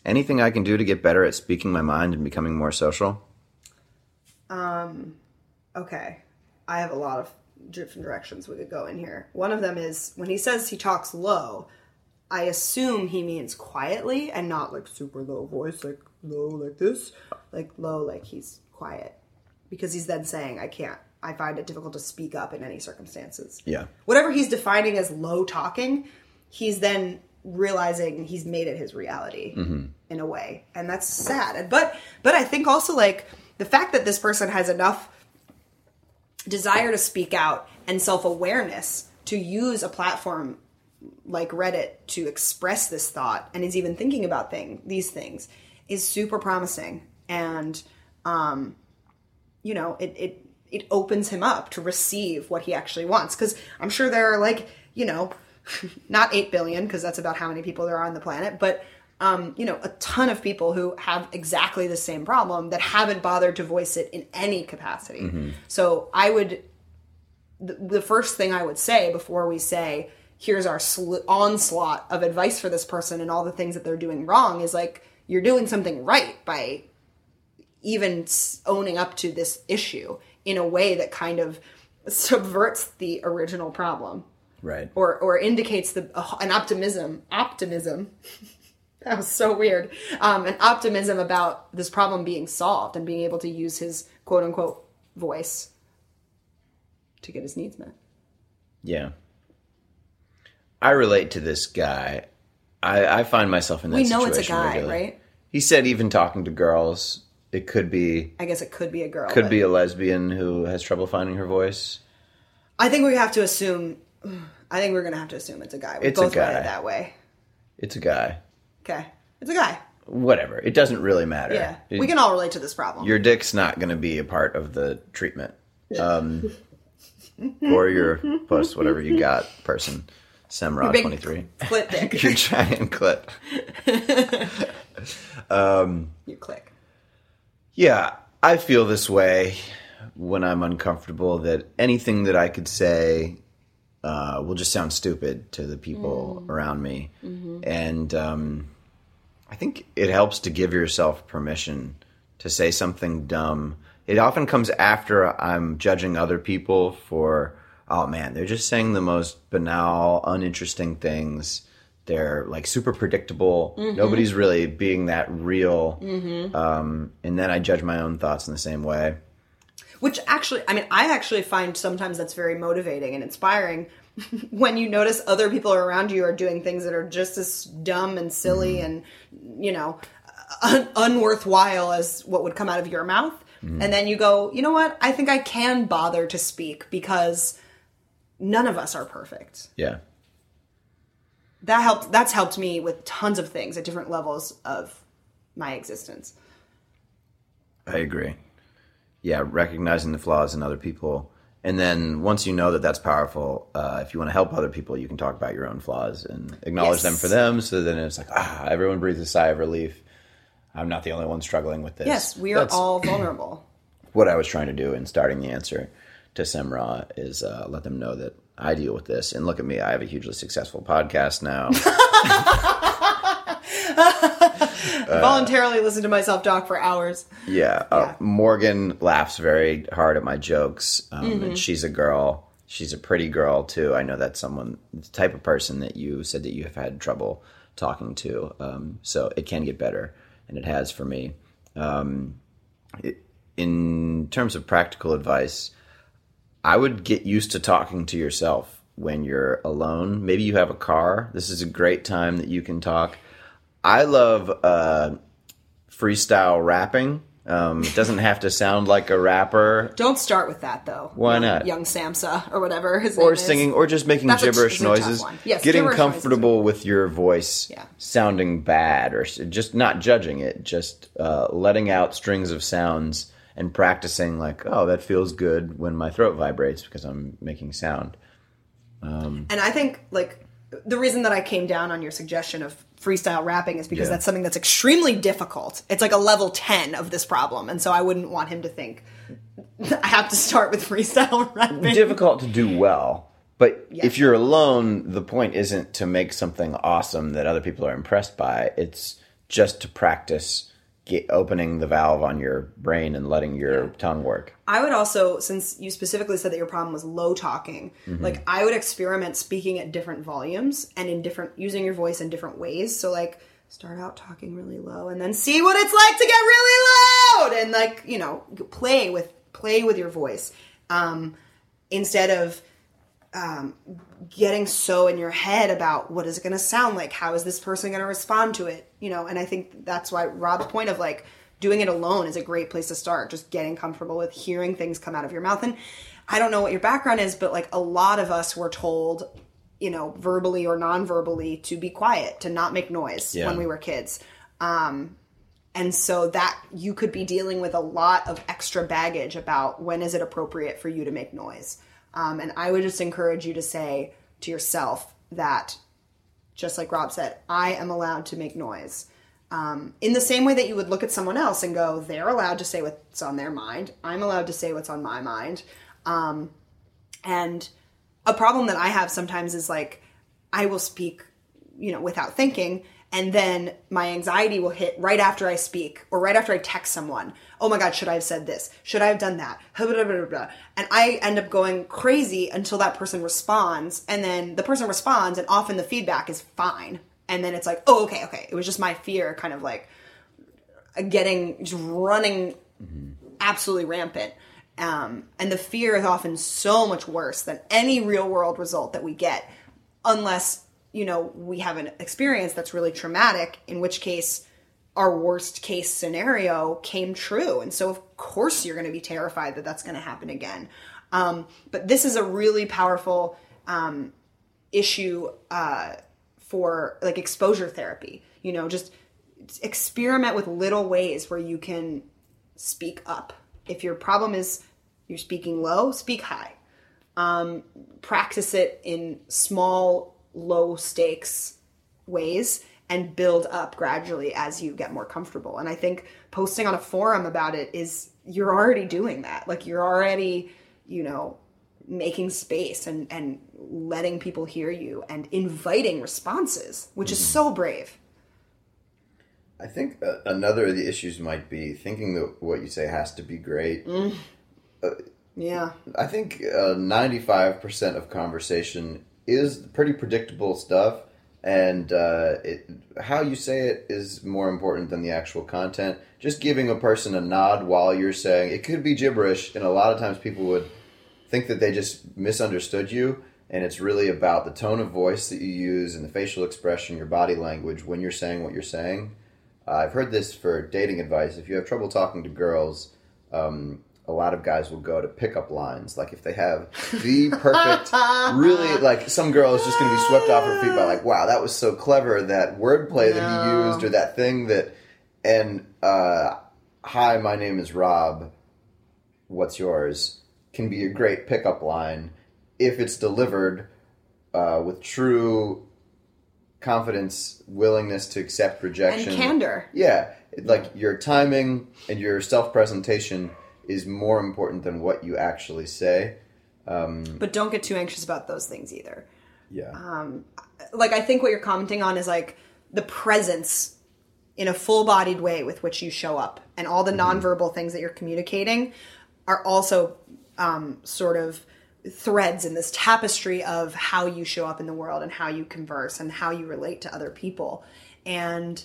Anything I can do to get better at speaking my mind and becoming more social? Um, okay. I have a lot of different directions we could go in here. One of them is when he says he talks low, I assume he means quietly and not like super low voice, like low like this, like low like he's quiet. Because he's then saying, I can't, I find it difficult to speak up in any circumstances. Yeah. Whatever he's defining as low talking, he's then realizing he's made it his reality in a way. And that's sad. But but I think also like the fact that this person has enough desire to speak out and self-awareness to use a platform like Reddit to express this thought and is even thinking about thing these things is super promising and um you know it it it opens him up to receive what he actually wants cuz I'm sure there are like you know not 8 billion because that's about how many people there are on the planet but um, you know, a ton of people who have exactly the same problem that haven't bothered to voice it in any capacity. So I would the, the first thing I would say before we say, here's our sl- onslaught of advice for this person and all the things that they're doing wrong is like, you're doing something right by even owning up to this issue in a way that kind of subverts the original problem Right. or or indicates the an optimism optimism [laughs] that was so weird um, an optimism about this problem being solved and being able to use his quote unquote voice to get his needs met Yeah. I relate to this guy. I, I find myself in that we know it's a guy regularly. right He said even talking to girls, it could be i guess it could be a girl could be a lesbian who has trouble finding her voice. i think we have to assume i think we're gonna have to assume it's a guy we It's a both read guy. it that way It's a guy. okay it's a guy Whatever. It doesn't really matter. yeah It- we can all relate to this problem your dick's not to be a part of the treatment. Um, or your puss, whatever you got, person. Semrod 23. clit [laughs] dick Your giant clip. you click Yeah, I feel this way when I'm uncomfortable that anything that I could say uh, will just sound stupid to the people around me. And um, I think it helps to give yourself permission to say something dumb. It often comes after I'm judging other people for, oh man, they're just saying the most banal, uninteresting things. They're like super predictable. Nobody's really being that real. Um, and then I judge my own thoughts in the same way. Which actually, I mean, I actually find sometimes that's very motivating and inspiring [laughs] when you notice other people around you are doing things that are just as dumb and silly mm-hmm. and, you know, un- unworthwhile as what would come out of your mouth. Mm-hmm. And then you go, you know what? I think I can bother to speak because none of us are perfect. Yeah. That helped. That's helped me with tons of things at different levels of my existence. I agree. Yeah, recognizing the flaws in other people. And then once you know that that's powerful, uh, if you want to help other people, you can talk about your own flaws and acknowledge Yes. them for them. So then it's like, ah, everyone breathes a sigh of relief. I'm not the only one struggling with this. Yes, we are That's all vulnerable. [clears throat] what I was trying to do in starting the answer to Semra is uh, let them know that I deal with this. And look at me, I have a hugely successful podcast now. [laughs] [laughs] Voluntarily listen to myself talk for hours. Yeah, uh. Morgan laughs very hard at my jokes, um, Mm-hmm. and she's a girl. She's a pretty girl too. I know that's someone, the type of person that you said that you have had trouble talking to. Um, so it can get better, and it has for me. Um, it, in terms of practical advice, I would get used to talking to yourself when you're alone. Maybe you have a car. This is a great time that you can talk. I love uh, freestyle rapping. Um, it doesn't have to sound like a rapper Don't start with that though. Why Young- not? Young Samsa or whatever his name or is. singing or just making That's gibberish a noises. Yes, Getting gibberish noises comfortable with your voice Yeah. sounding bad or just not judging it, just uh, letting out strings of sounds and practicing like, oh, that feels good when my throat vibrates because I'm making sound. And I think like the reason that I came down on your suggestion of freestyle rapping is because Yeah. that's something that's extremely difficult. It's like a level 10 of this problem. And so I wouldn't want him to think [laughs] I have to start with freestyle [laughs] rapping. difficult to do well. But Yeah. if you're alone, the point isn't to make something awesome that other people are impressed by. It's just to practice get, opening the valve on your brain and letting your tongue work. I would also, since you specifically said that your problem was low talking, Mm-hmm. like I would experiment speaking at different volumes and in different, using your voice in different ways. So like start out talking really low and then see what it's like to get really loud and like, you know, play with, play with your voice. Um, instead of, um, getting so in your head about what is it going to sound like? How is this person going to respond to it? You know and i think that's why rob's point of like doing it alone is a great place to start. Just getting comfortable with hearing things come out of your mouth. And i don't know what your background is but like a lot of us were told you know verbally or non-verbally to be quiet to not make noise Yeah. when we were kids. Um and so that you could be dealing with a lot of extra baggage about when is it appropriate for you to make noise um, and i would just encourage you to say to yourself that just like rob said i am allowed to make noise um, in the same way that you would look at someone else and go they're allowed to say what's on their mind i'm allowed to say what's on my mind um, and a problem that i have sometimes is like i will speak you know, without thinking. And then my anxiety will hit right after I speak or right after I text someone. Oh my God, should I have said this? Should I have done that? And I end up going crazy until that person responds. And then the person responds, and often the feedback is fine. And then it's like, oh, okay, okay. It was just my fear kind of like getting, just running absolutely rampant. Um, and the fear is often so much worse than any real world result that we get, unless you know we have an experience that's really traumatic. In which case, our worst case scenario came true, and so of course you're going to be terrified that that's going to happen again. Um, but this is a really powerful um, issue uh, for like exposure therapy. You know, just experiment with little ways where you can speak up. If your problem is you're speaking low, speak high. Um, practice it in small, low stakes ways and build up gradually as you get more comfortable. And I think posting on a forum about it is you're already doing that. Like you're already, you know, making space and and letting people hear you and inviting responses, which is so brave. I think uh, another of the issues might be thinking that what you say has to be great. Yeah. I think uh, 95% of conversation is pretty predictable stuff, and uh, it, how you say it is more important than the actual content. Just giving a person a nod while you're saying it could be gibberish, and a lot of times people would think that they just misunderstood you, and it's really about the tone of voice that you use and the facial expression, your body language when you're saying what you're saying. Uh, I've heard this for dating advice. If you have trouble talking to girls, um, a lot of guys will go to pickup lines. Like if they have the perfect, really like some girl is just going to be swept off her feet by like, wow, that was so clever that wordplay that he used or that thing that. And uh, hi, my name is Rob. What's yours? Can be a great pickup line if it's delivered uh, with true confidence, willingness to accept rejection, And candor. yeah, like your timing and your self presentation is more important than what you actually say. Um, but don't get too anxious about those things either. Yeah, um, like I think what you're commenting on is like the presence in a full-bodied way with which you show up, and all the mm-hmm. nonverbal things that you're communicating are also um, sort of threads in this tapestry of how you show up in the world and how you converse and how you relate to other people. And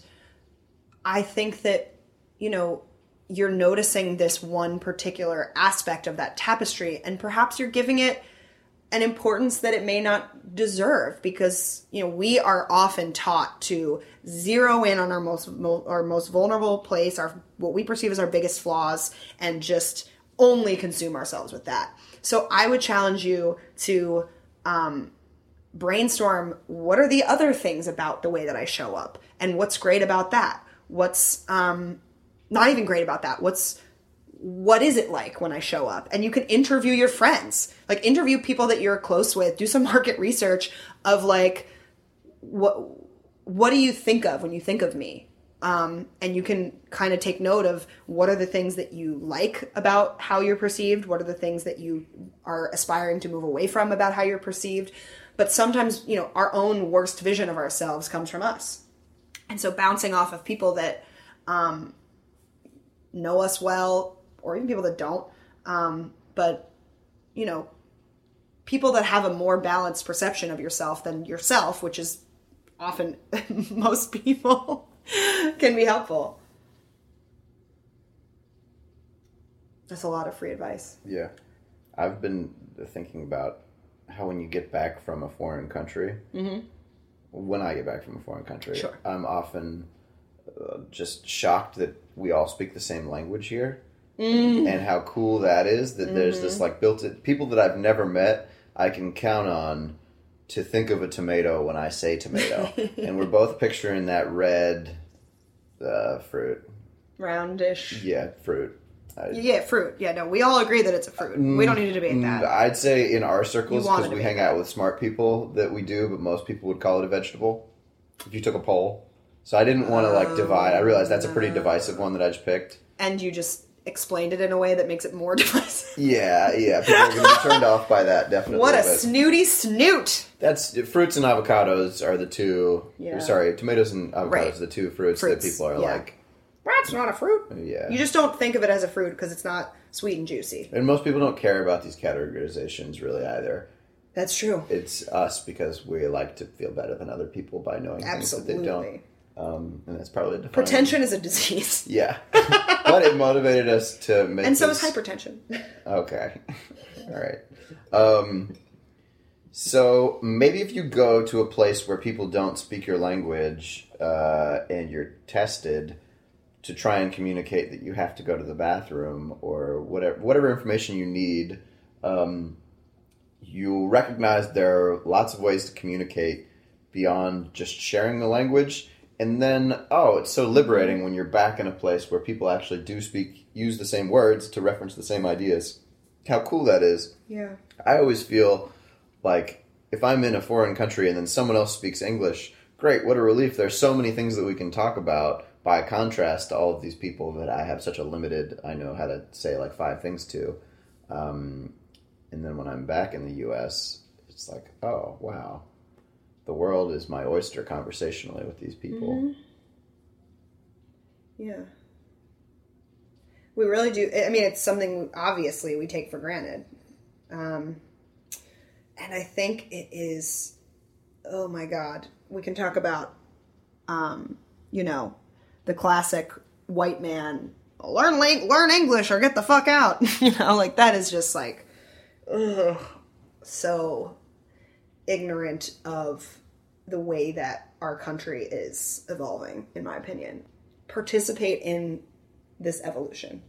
I think that you know you're noticing this one particular aspect of that tapestry, and perhaps you're giving it an importance that it may not deserve because you know we are often taught to zero in on our most our most vulnerable place our what we perceive as our biggest flaws and just only consume ourselves with that. So i would challenge you to um, brainstorm what are the other things about the way that i show up and what's great about that? What's um, not even great about that what's what is it like when I show up? And you can interview your friends, like interview people that you're close with, do some [laughs] market research of like what what do you think of when you think of me? Um, and you can kind of take note of what are the things that you like about how you're perceived, what are the things that you are aspiring to move away from about how you're perceived. But sometimes, you know, our own worst vision of ourselves comes from us. And so bouncing off of people that um, know us well, or even people that don't, um, but you know, people that have a more balanced perception of yourself than yourself, which is often [laughs] most people, [laughs] can be helpful. That's a lot of free advice. yeah. I've been thinking about how when you get back from a foreign country, when I get back from a foreign country, Sure. I'm often uh, just shocked that we all speak the same language here. and how cool that is that there's this like built in people that I've never met I can count on to think of a tomato when I say tomato [laughs] and we're both picturing that red uh, fruit Roundish. yeah fruit I, Yeah, fruit. Yeah, no, we all agree that it's a fruit. we don't need to debate Mm, that. I'd say in our circles because we hang out with smart people that we do but most people would call it a vegetable if you took a poll so I didn't want to like divide I oh. realized that's a pretty divisive one that I just picked And you just explained it in a way that makes it more [laughs] divisive. Yeah, yeah. People are going to be turned off by that, definitely. What a but snooty snoot! That's fruits and avocados are the two. Yeah. Sorry, tomatoes and avocados Right. are the two fruits, Fruits, that people are yeah. like. That's not a fruit. Yeah. You just don't think of it as a fruit because it's not sweet and juicy. And most people don't care about these categorizations really either. That's true. It's us because we like to feel better than other people by knowing things that they don't. Um, and that's probably defining. Pretension is a disease. [laughs] Yeah, but it motivated us to make. And so this- is hypertension. Okay. [laughs] All right. Um, so maybe if you go to a place where people don't speak your language uh, and you're tested to try and communicate that you have to go to the bathroom or whatever whatever information you need, um, you recognize there are lots of ways to communicate beyond just sharing the language. And then, oh, it's so liberating when you're back in a place where people actually do speak, use the same words to reference the same ideas. How cool that is. Yeah. I always feel like if I'm in a foreign country and then someone else speaks English, great, what a relief. There's so many things that we can talk about by contrast to all of these people that I have such a limited, I know how to say like five things to. Um, and then when I'm back in the US, it's like, oh, wow. The world is my oyster conversationally with these people. Yeah. We really do. I mean, it's something obviously we take for granted. Um, and I think it is, oh my God, we can talk about, um, you know, the classic white man learn learn English or get the fuck out. [laughs] you know, like that is just like, ugh, so ignorant of the way that our country is evolving, in my opinion. Participate in this evolution.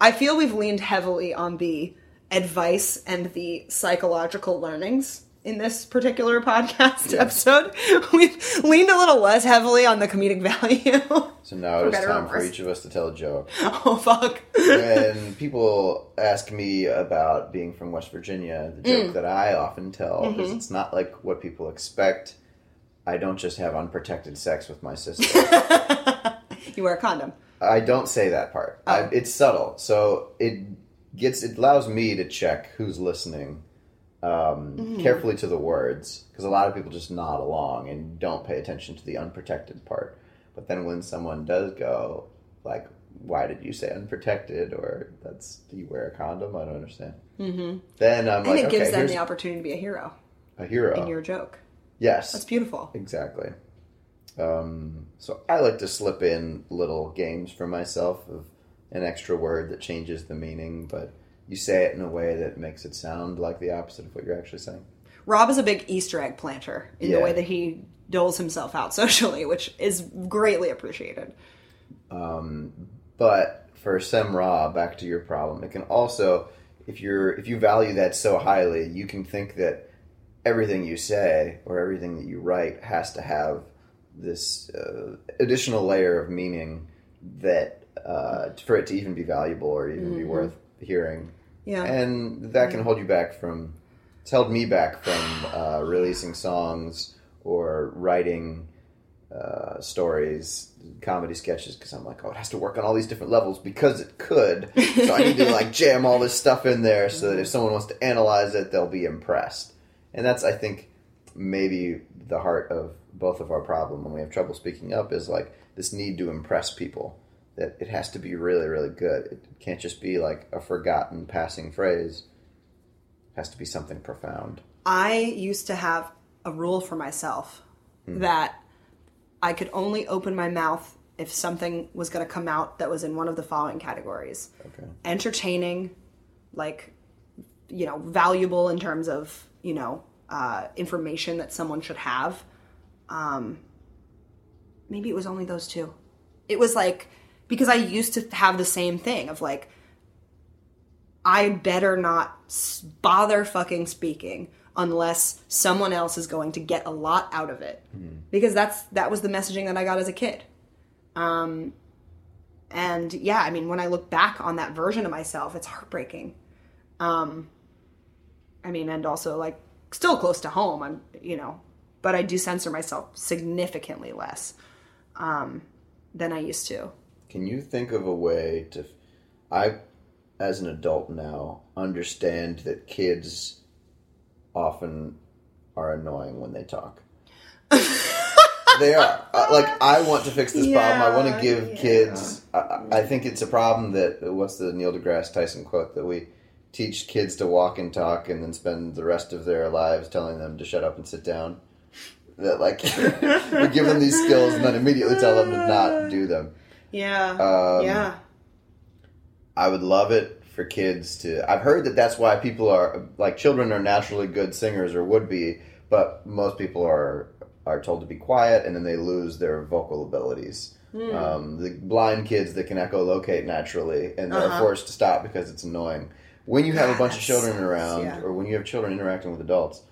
I feel we've leaned heavily on the advice and the psychological learnings in this particular podcast episode. [laughs] We've leaned a little less heavily on the comedic [laughs] value. So now it is better or time for each of us to tell a joke. [laughs] oh, fuck. when people ask me about being from West Virginia, the joke mm. that I often tell is mm-hmm. it's not like what people expect. I don't just have unprotected sex with my sister. You wear a condom. I don't say that part. I, oh. it's subtle, so it gets it allows me to check who's listening um, carefully to the words because a lot of people just nod along and don't pay attention to the unprotected part. But then when someone does go like, "Why did you say unprotected?" or "That's do you wear a condom?" I don't understand. Mm-hmm. Then I'm And like, it okay, gives them here's the opportunity to be a hero a hero. in your joke. yes, That's beautiful. Exactly. Um, so I like to slip in little games for myself of an extra word that changes the meaning, but you say it in a way that makes it sound like the opposite of what you're actually saying. Rob is a big Easter egg planter in the way that he doles himself out [laughs] socially, which is greatly appreciated. But for Sem Ra, back to your problem, it can also, if you're if you value that so highly, you can think that everything you say or everything that you write has to have this uh, additional layer of meaning that uh, for it to even be valuable or even be worth hearing. Yeah. and that can hold you back from. It's held me back from uh, releasing songs or writing uh, stories, comedy sketches, because I'm like, oh, it has to work on all these different levels because it could. So I need to like [laughs] jam all this stuff in there so that if someone wants to analyze it, they'll be impressed. And that's, I think, maybe the heart of both of our problem when we have trouble speaking up is like this need to impress people. That it has to be really, really good. It can't just be like a forgotten passing phrase. It has to be something profound. I used to have a rule for myself that I could only open my mouth if something was going to come out that was in one of the following categories Okay. entertaining, like, you know, valuable in terms of, you know, uh, information that someone should have. Um, maybe it was only those two. It was like, because I used to have the same thing of like, I better not bother fucking speaking unless someone else is going to get a lot out of it. Because that's that was the messaging that I got as a kid. Um and yeah, I mean when I look back on that version of myself, it's heartbreaking. Um I mean and also like still close to home, I'm you know, but I do censor myself significantly less um than I used to. Can you think of a way to? I, as an adult now, understand that kids often are annoying when they talk. [laughs] they are. Uh, like, I want to fix this problem. I want to give yeah. kids. I, I think it's a problem that. What's the Neil deGrasse Tyson quote that we teach kids to walk and talk and then spend the rest of their lives telling them to shut up and sit down? That, like, [laughs] we give them these skills and then immediately tell them to not do them. Yeah. Um, yeah. I would love it for kids to. I've heard that that's why people are like children are naturally good singers or would be, but most people are are told to be quiet and then they lose their vocal abilities. Hmm. Um, the blind kids that can echolocate naturally and they're Uh-huh. forced to stop because it's annoying. When you have a bunch of children sucks, around, yeah. or when you have children interacting with adults,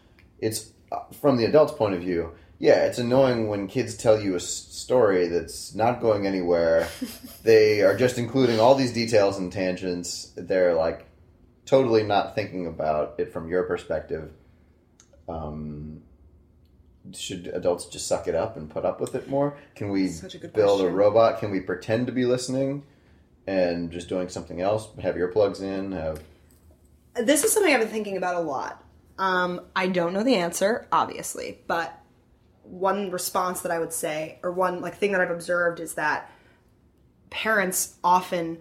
it's uh, from the adult's point of view. Yeah, it's annoying when kids tell you a story that's not going anywhere. [laughs] they are just including all these details and tangents. They're like totally not thinking about it from your perspective. Um, should adults just suck it up and put up with it more? Can we a build a robot? Can we pretend to be listening and just doing something else? Have earplugs in? Have This is something I've been thinking about a lot. Um, I don't know the answer, obviously, but one response that I would say, or one like thing that I've observed, is that parents often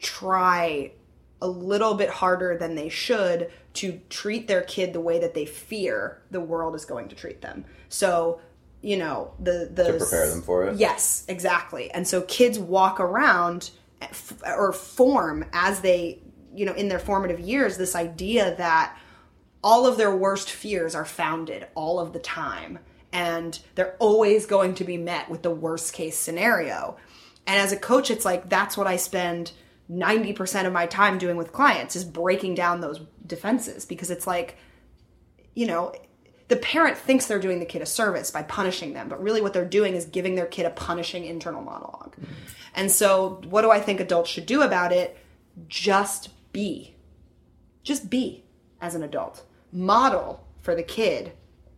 try a little bit harder than they should to treat their kid the way that they fear the world is going to treat them. So, you know, the the To prepare them for it? Yes, exactly. And so kids walk around f- or form as they, you know, in their formative years this idea that all of their worst fears are founded all of the time and they're always going to be met with the worst case scenario. And as a coach it's like that's what I spend 90% of my time doing with clients is breaking down those defenses because it's like you know, the parent thinks they're doing the kid a service by punishing them, but really what they're doing is giving their kid a punishing internal monologue. And so, what do I think adults should do about it? Just be. Just be as an adult. Model for the kid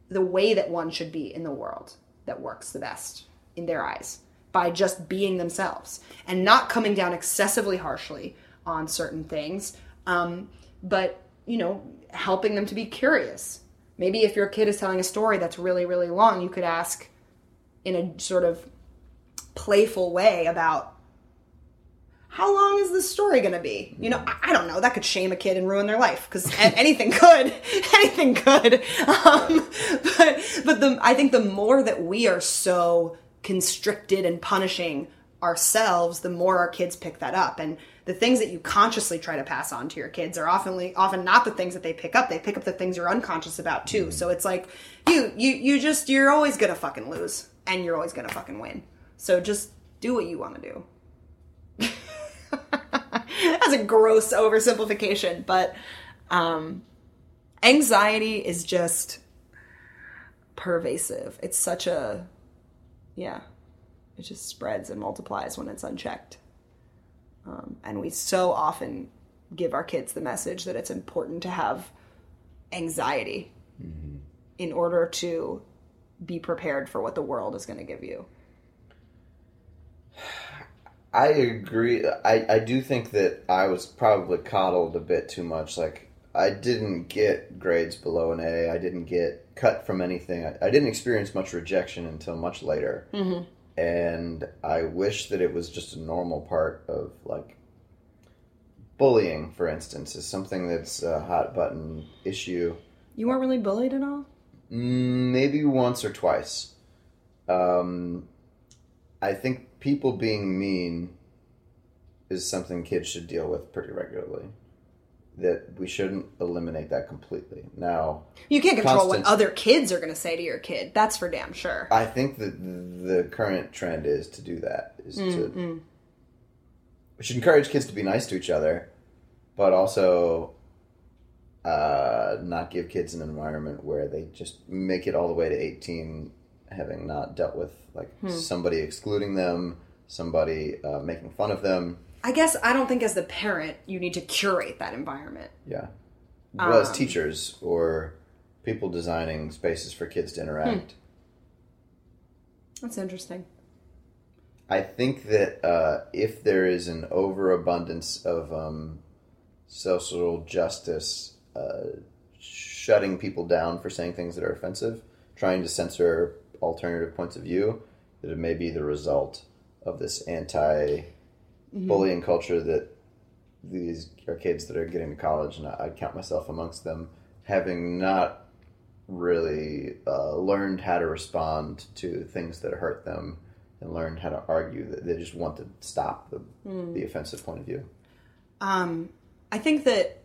the way that one should be in the world that works the best in their eyes by just being themselves and not coming down excessively harshly on certain things, um, but you know, helping them to be curious. Maybe if your kid is telling a story that's really, really long, you could ask in a sort of playful way about how long is this story going to be? You know, I, I don't know. That could shame a kid and ruin their life because [laughs] anything could, [laughs] anything could. Um, [laughs] but but the I think the more that we are so constricted and punishing ourselves, the more our kids pick that up. And the things that you consciously try to pass on to your kids are often often not the things that they pick up. They pick up the things you're unconscious about too. So it's like you you you just you're always gonna fucking lose and you're always gonna fucking win. So just do what you want to do. [laughs] That's a gross oversimplification, but um, anxiety is just pervasive. It's such a, yeah, it just spreads and multiplies when it's unchecked. Um, and we so often give our kids the message that it's important to have anxiety in order to be prepared for what the world is going to give you. I agree. I, I do think that I was probably coddled a bit too much. Like, I didn't get grades below an A. I didn't get cut from anything. I, I didn't experience much rejection until much later. Mm-hmm. And I wish that it was just a normal part of, like, bullying, for instance, is something that's a hot button issue. You weren't really bullied at all? Mm, maybe once or twice. Um, I think people being mean is something kids should deal with pretty regularly. That we shouldn't eliminate that completely. Now, You can't control what other kids are going to say to your kid. That's for damn sure. I think that the current trend is to do that. Is to we should encourage kids to be nice to each other, but also uh, not give kids an environment where they just make it all the way to eighteen, having not dealt with like somebody excluding them, somebody uh, making fun of them. I guess I don't think as the parent you need to curate that environment. Yeah. Well, as Um, teachers or people designing spaces for kids to interact. That's interesting. I think that uh, if there is an overabundance of um, social justice uh, shutting people down for saying things that are offensive, trying to censor alternative points of view, that it may be the result of this anti bullying culture that these are kids that are getting to college, and I, I count myself amongst them, having not really uh, learned how to respond to things that hurt them and learned how to argue that they just want to stop the, the offensive point of view. Um, I think that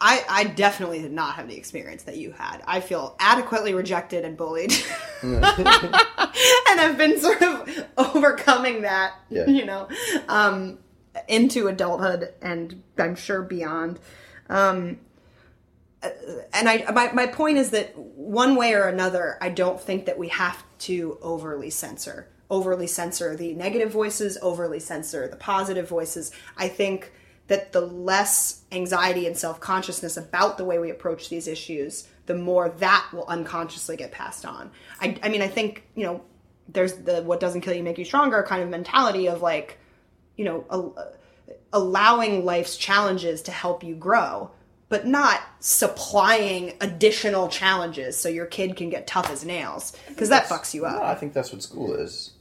I, I definitely did not have the experience that you had. I feel adequately rejected and bullied. [laughs] and I've been sort of overcoming that, Yeah. you know, um, into adulthood and I'm sure beyond. Um, and I my, my point is that one way or another, I don't think that we have to overly censor. Overly censor the negative voices, overly censor the positive voices. I think that the less anxiety and self consciousness about the way we approach these issues, the more that will unconsciously get passed on. I, I mean, I think, you know, there's the what doesn't kill you make you stronger kind of mentality of like, you know, al- allowing life's challenges to help you grow, but not supplying additional challenges so your kid can get tough as nails because that fucks you No, up. I think that's what school is.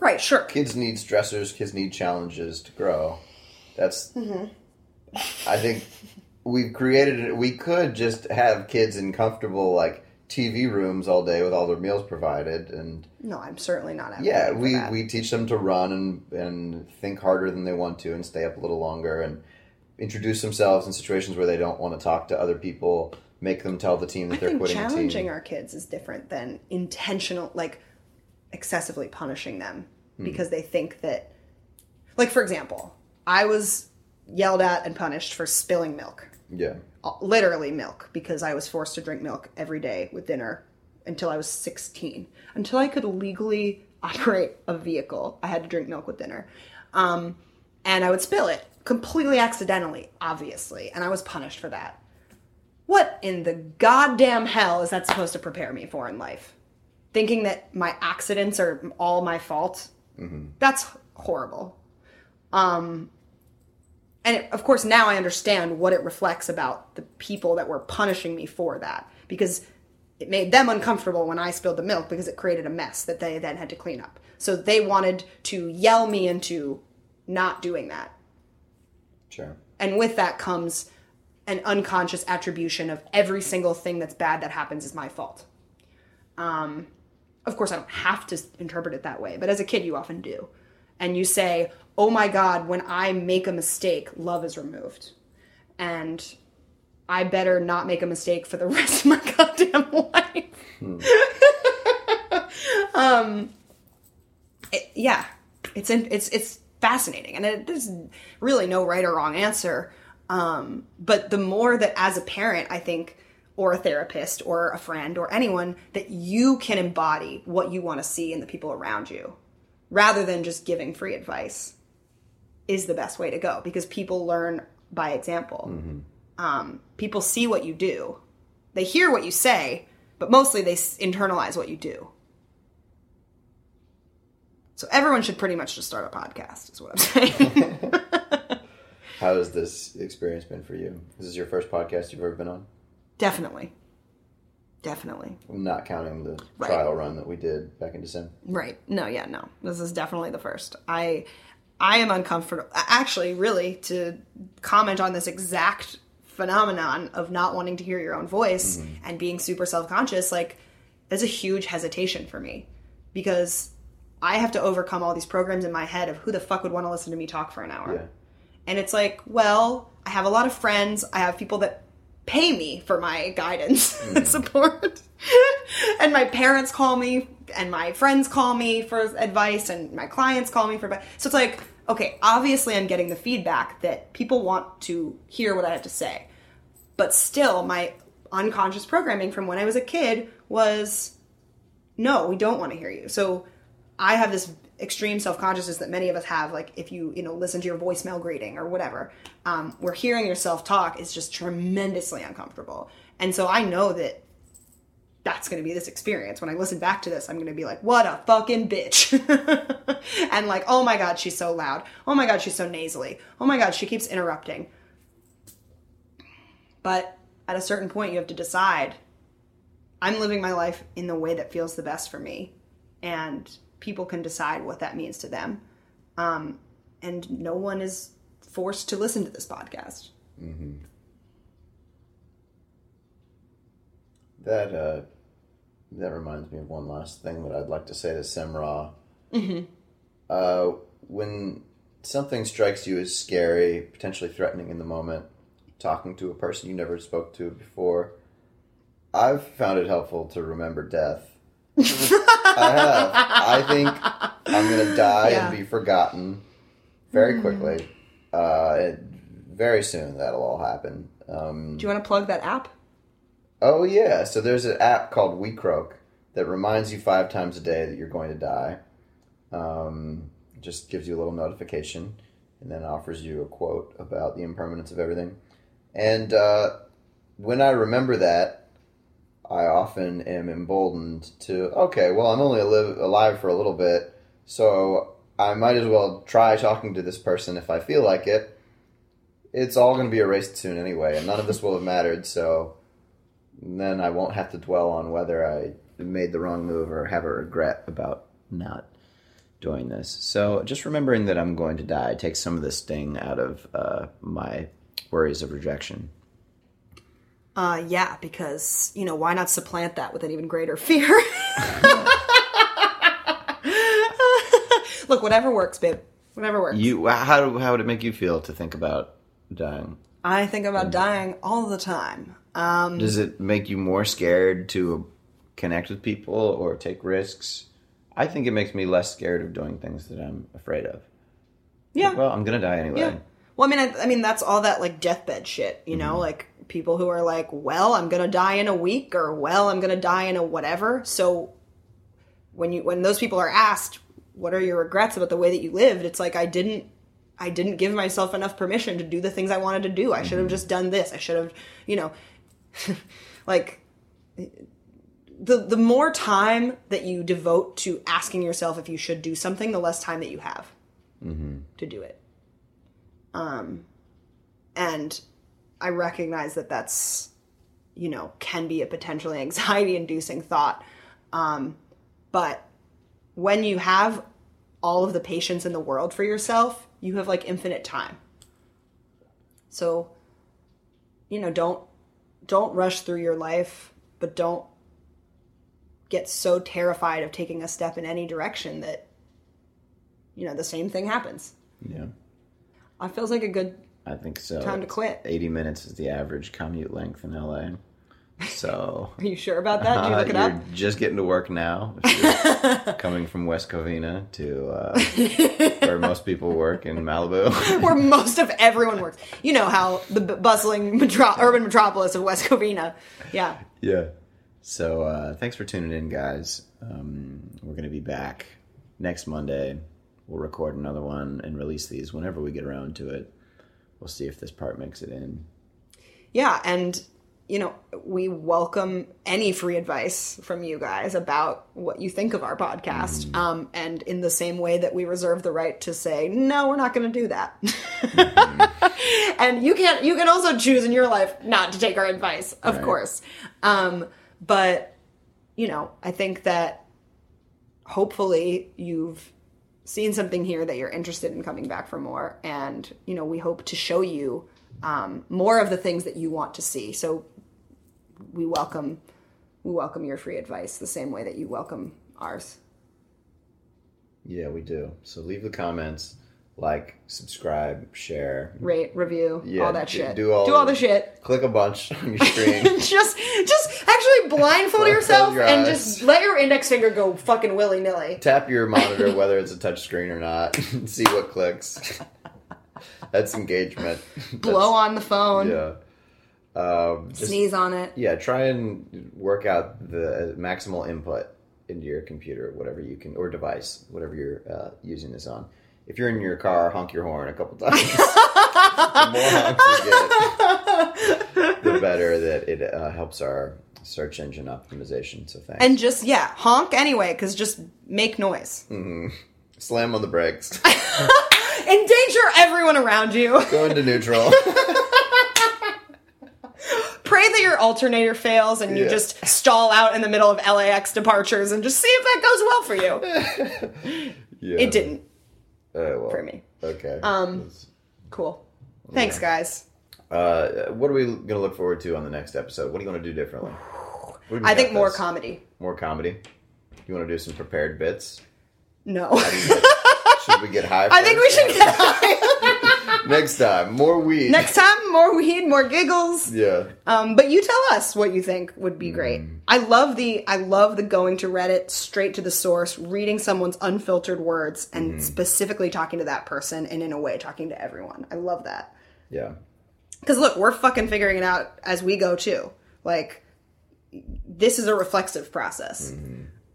Right, sure. Kids need stressors. Kids need challenges to grow. That's. Mm-hmm. I think we've created. it. We could just have kids in comfortable like TV rooms all day with all their meals provided, and No, I'm certainly not. yeah, we that. we teach them to run and and think harder than they want to, and stay up a little longer, and introduce themselves in situations where they don't want to talk to other people. Make them tell the team that I they're quitting the challenging our kids is different than intentional, like excessively punishing them Hmm. because they think that, like for example, I was yelled at and punished for spilling milk. Yeah, literally milk because I was forced to drink milk every day with dinner until I was 16. Until I could legally operate a vehicle, I had to drink milk with dinner. Um, and I would spill it completely accidentally, obviously, and I was punished for that. What in the goddamn hell is that supposed to prepare me for in life? Thinking that my accidents are all my fault? That's horrible. Um, and it, of course now i understand what it reflects about the people that were punishing me for that because it made them uncomfortable when i spilled the milk because it created a mess that they then had to clean up. So they wanted to yell me into not doing that. Sure. and with that comes an unconscious attribution of every single thing that's bad that happens is my fault. Um, of course i don't have to interpret it that way but as a kid you often do. And you say oh my god when i make a mistake love is removed. And i better not make a mistake for the [laughs] rest of my goddamn life. [laughs] Um it- yeah it's in, it's it's fascinating. And it, there's really no right or wrong answer. Um but the more that as a parent i think or a therapist or a friend or anyone that you can embody what you want to see in the people around you rather than just giving free advice is the best way to go because people learn by example um, people see what you do they hear what you say but mostly they internalize what you do so everyone should pretty much just start a podcast is what i'm saying [laughs] How has this experience been for you? Is this your first podcast you've ever been on? definitely definitely Not counting the Right. trial run that we did back in December. Right. No, yeah, no. This is definitely the first. I I am uncomfortable actually really to comment on this exact phenomenon of not wanting to hear your own voice mm-hmm. and being super self-conscious like there's a huge hesitation for me because I have to overcome all these programs in my head of who the fuck would want to listen to me talk for an hour. Yeah. And it's like, well, I have a lot of friends. I have people that pay me for my guidance [laughs] and mm-hmm. support. [laughs] and my parents call me, and my friends call me for advice, and my clients call me for advice. So it's like, okay, obviously I'm getting the feedback that people want to hear what I have to say. But still, my unconscious programming from when I was a kid was no, we don't want to hear you. So I have this extreme self consciousness that many of us have. Like if you you know listen to your voicemail greeting or whatever, um, where hearing yourself talk is just tremendously uncomfortable. And so I know that that's going to be this experience. When I listen back to this, I'm going to be like, what a fucking bitch. [laughs] and like, oh my God, she's so loud. Oh my God, she's so nasally. Oh my God, she keeps interrupting. But at a certain point, you have to decide I'm living my life in the way that feels the best for me. And people can decide what that means to them. Um, and no one is forced to listen to this podcast. That uh, that reminds me of one last thing that I'd like to say to Semra. Mm-hmm. Uh, when something strikes you as scary, potentially threatening in the moment, talking to a person you never spoke to before, I've found it helpful to remember death. [laughs] I have. I think I'm gonna die Yeah. and be forgotten very quickly. Uh, it- very soon that'll all happen. Um, Do you want to plug that app? Oh yeah, so there's an app called WeCroak that reminds you five times a day that you're going to die. Um, just gives you a little notification, and then offers you a quote about the impermanence of everything. And uh, when I remember that, I often am emboldened to okay, well, I'm only alive, alive for a little bit, so I might as well try talking to this person if I feel like it. It's all going to be erased soon anyway, and none of this will have mattered. So then I won't have to dwell on whether I made the wrong move or have a regret about not doing this. So just remembering that I'm going to die takes some of the sting out of uh, my worries of rejection. Uh, yeah, because, you know, why not supplant that with an even greater fear? [laughs] Look, whatever works, babe. Whatever works. You how do, how would it make you feel to think about dying? I think about dying all the time. Um, Does it make you more scared to connect with people or take risks? I think it makes me less scared of doing things that I'm afraid of. yeah. Well, I'm gonna die anyway. Yeah. Well, I mean, I, I mean, that's all that like deathbed shit, you know, like people who are like, well, I'm gonna die in a week, or well, I'm gonna die in a whatever. So when you when those people are asked, what are your regrets about the way that you lived? It's like I didn't. I didn't give myself enough permission to do the things I wanted to do. I should have just done this. I should have, you know, [laughs] like the the more time that you devote to asking yourself if you should do something, the less time that you have to do it. Um, and I recognize that that's, you know, can be a potentially [laughs] anxiety inducing thought. Um, but when you have all of the patience in the world for yourself, you have like infinite time. So, you know, don't don't rush through your life, but don't get so terrified of taking a step in any direction that you know the same thing happens. Yeah, It feels like a good I think so. Time to quit. 80 minutes is the average commute length in LA. So Are you sure about that? Did you uh, look it you're up? just getting to work now. [laughs] Coming from West Covina to uh, [laughs] where most people work in Malibu. [laughs] Where most of everyone works. You know how the bu- bustling metro- urban metropolis of West Covina. Yeah. yeah. So uh, thanks for tuning in, guys. Um, we're going to be back next Monday. We'll record another one and release these whenever we get around to it. We'll see if this part makes it in. Yeah, and you know, we welcome any free advice from you guys about what you think of our podcast. Um, and in the same way that we reserve the right to say, no, we're not going to do that. [laughs] and you can you can also choose in your life not to take our advice, of Right. course. Um, but you know, I think that hopefully you've seen something here that you're interested in coming back for more and you know we hope to show you um, more of the things that you want to see so we welcome we welcome your free advice the same way that you welcome ours Yeah, we do. So leave the comments, like, subscribe, share, rate review Yeah, all that do- shit do all do all the- the shit click a bunch [laughs] on your screen. [laughs] just just actually blindfold yourself your and just let your index finger go fucking willy-nilly Tap your [laughs] monitor, whether it's a touch screen or not, see what clicks. That's engagement. blow on the phone Yeah. Um, just, sneeze on it Yeah, try and work out the maximal input into your computer, whatever you can, or device, whatever you're uh, using this on. If you're in your car, honk your horn a couple [laughs] times. the more honks we get, the better that it uh, helps our search engine optimization. So thanks. And just yeah, honk anyway, because just make noise. slam on the brakes. [laughs] Endanger everyone around you. Go into neutral. [laughs] Pray that your alternator fails and you Yeah. just stall out in the middle of LAX departures and just see if that goes well for you. [laughs] yeah. It didn't Uh, well, for me. Okay. Um, Cool. Thanks, guys. Uh, what are we going to look forward to on the next episode? What do you want to do differently? What have you I think more this? comedy. More comedy. You want to do some prepared bits? No. [laughs] Should we get high? I think we should get high. [laughs] Next time, more weed. Next time, more weed, more giggles. Yeah. Um, but you tell us what you think would be great. Mm. I love the I love the going to Reddit straight to the source, reading someone's unfiltered words, and Mm-hmm. specifically talking to that person, and in a way talking to everyone. I love that Yeah. because look, we're fucking figuring it out as we go too. Like this is a reflexive process.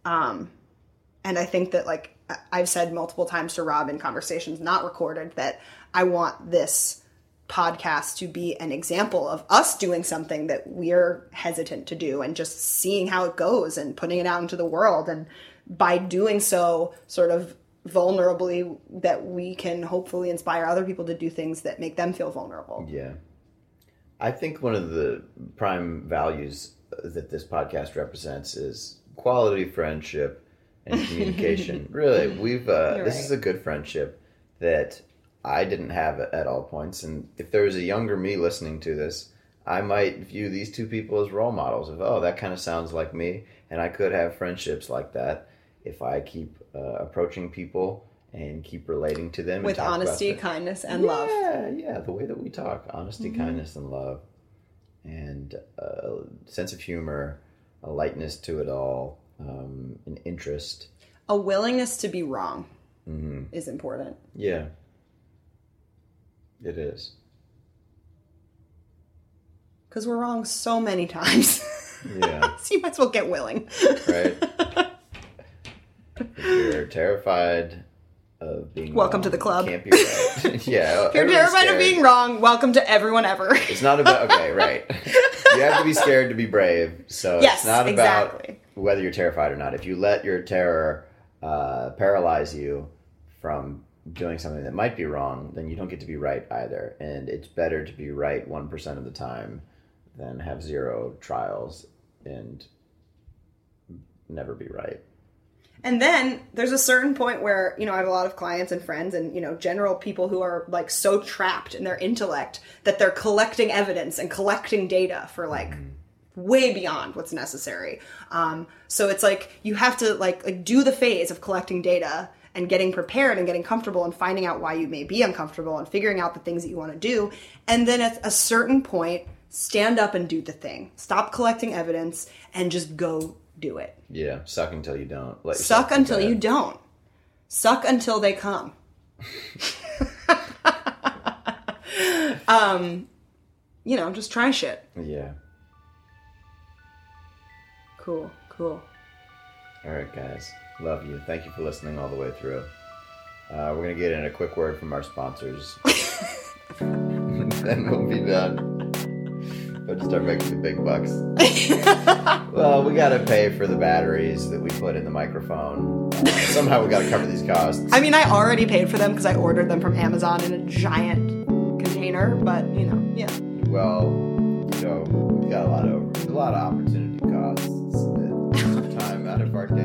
Um, and I think that like I've said multiple times to Rob in conversations not recorded that I want this podcast to be an example of us doing something that we're hesitant to do and just seeing how it goes and putting it out into the world and by doing so sort of vulnerably that we can hopefully inspire other people to do things that make them feel vulnerable. Yeah. I think one of the prime values that this podcast represents is quality friendship and [laughs] communication. really, we've uh, this right. is a good friendship that I didn't have at all points, and if there was a younger me listening to this, I might view these two people as role models of oh that kind of sounds like me, and I could have friendships like that if I keep uh, approaching people and keep relating to them With honesty, kindness, and love. Yeah, yeah, the way that we talk, honesty, Mm-hmm. kindness, and love, and a sense of humor, a lightness to it all, um, an interest. A willingness to be wrong hmm is important. Yeah, it is. Because we're wrong so many times. Yeah, [laughs] so you might as well get willing. right. [laughs] if you're terrified of being Welcome wrong, to the club. Can't be right. [laughs] yeah, If you're terrified of being wrong, welcome to everyone ever. It's not about okay, right. you have to be scared to be brave. So Yes, it's not about exactly. Whether you're terrified or not. If you let your terror uh, paralyze you from doing something that might be wrong, then you don't get to be right either. And it's better to be right one percent of the time than have zero trials and never be right. And then there's a certain point where, you know, I have a lot of clients and friends and, you know, general people who are like so trapped in their intellect that they're collecting evidence and collecting data for like way beyond what's necessary. Um, so it's like you have to like, like do the phase of collecting data and getting prepared and getting comfortable and finding out why you may be uncomfortable and figuring out the things that you want to do. And then at a certain point, stand up and do the thing. Stop collecting evidence and just go do it. Yeah, suck until you don't. Let Suck until you don't. Suck until they come. [laughs] [laughs] um, you know, just try shit. Yeah. Cool, cool. All right, guys. Love you. Thank you for listening all the way through. Uh, we're going to get in a quick word from our sponsors. [laughs] then we'll be done. But to start making the big bucks. [laughs] well, we got to pay for the batteries that we put in the microphone. Uh, somehow we got to cover these costs. I mean, I already paid for them because I ordered them from Amazon in a giant container, but you know, yeah. Well, you know, we've got a lot of a lot of opportunity costs that took time out of our day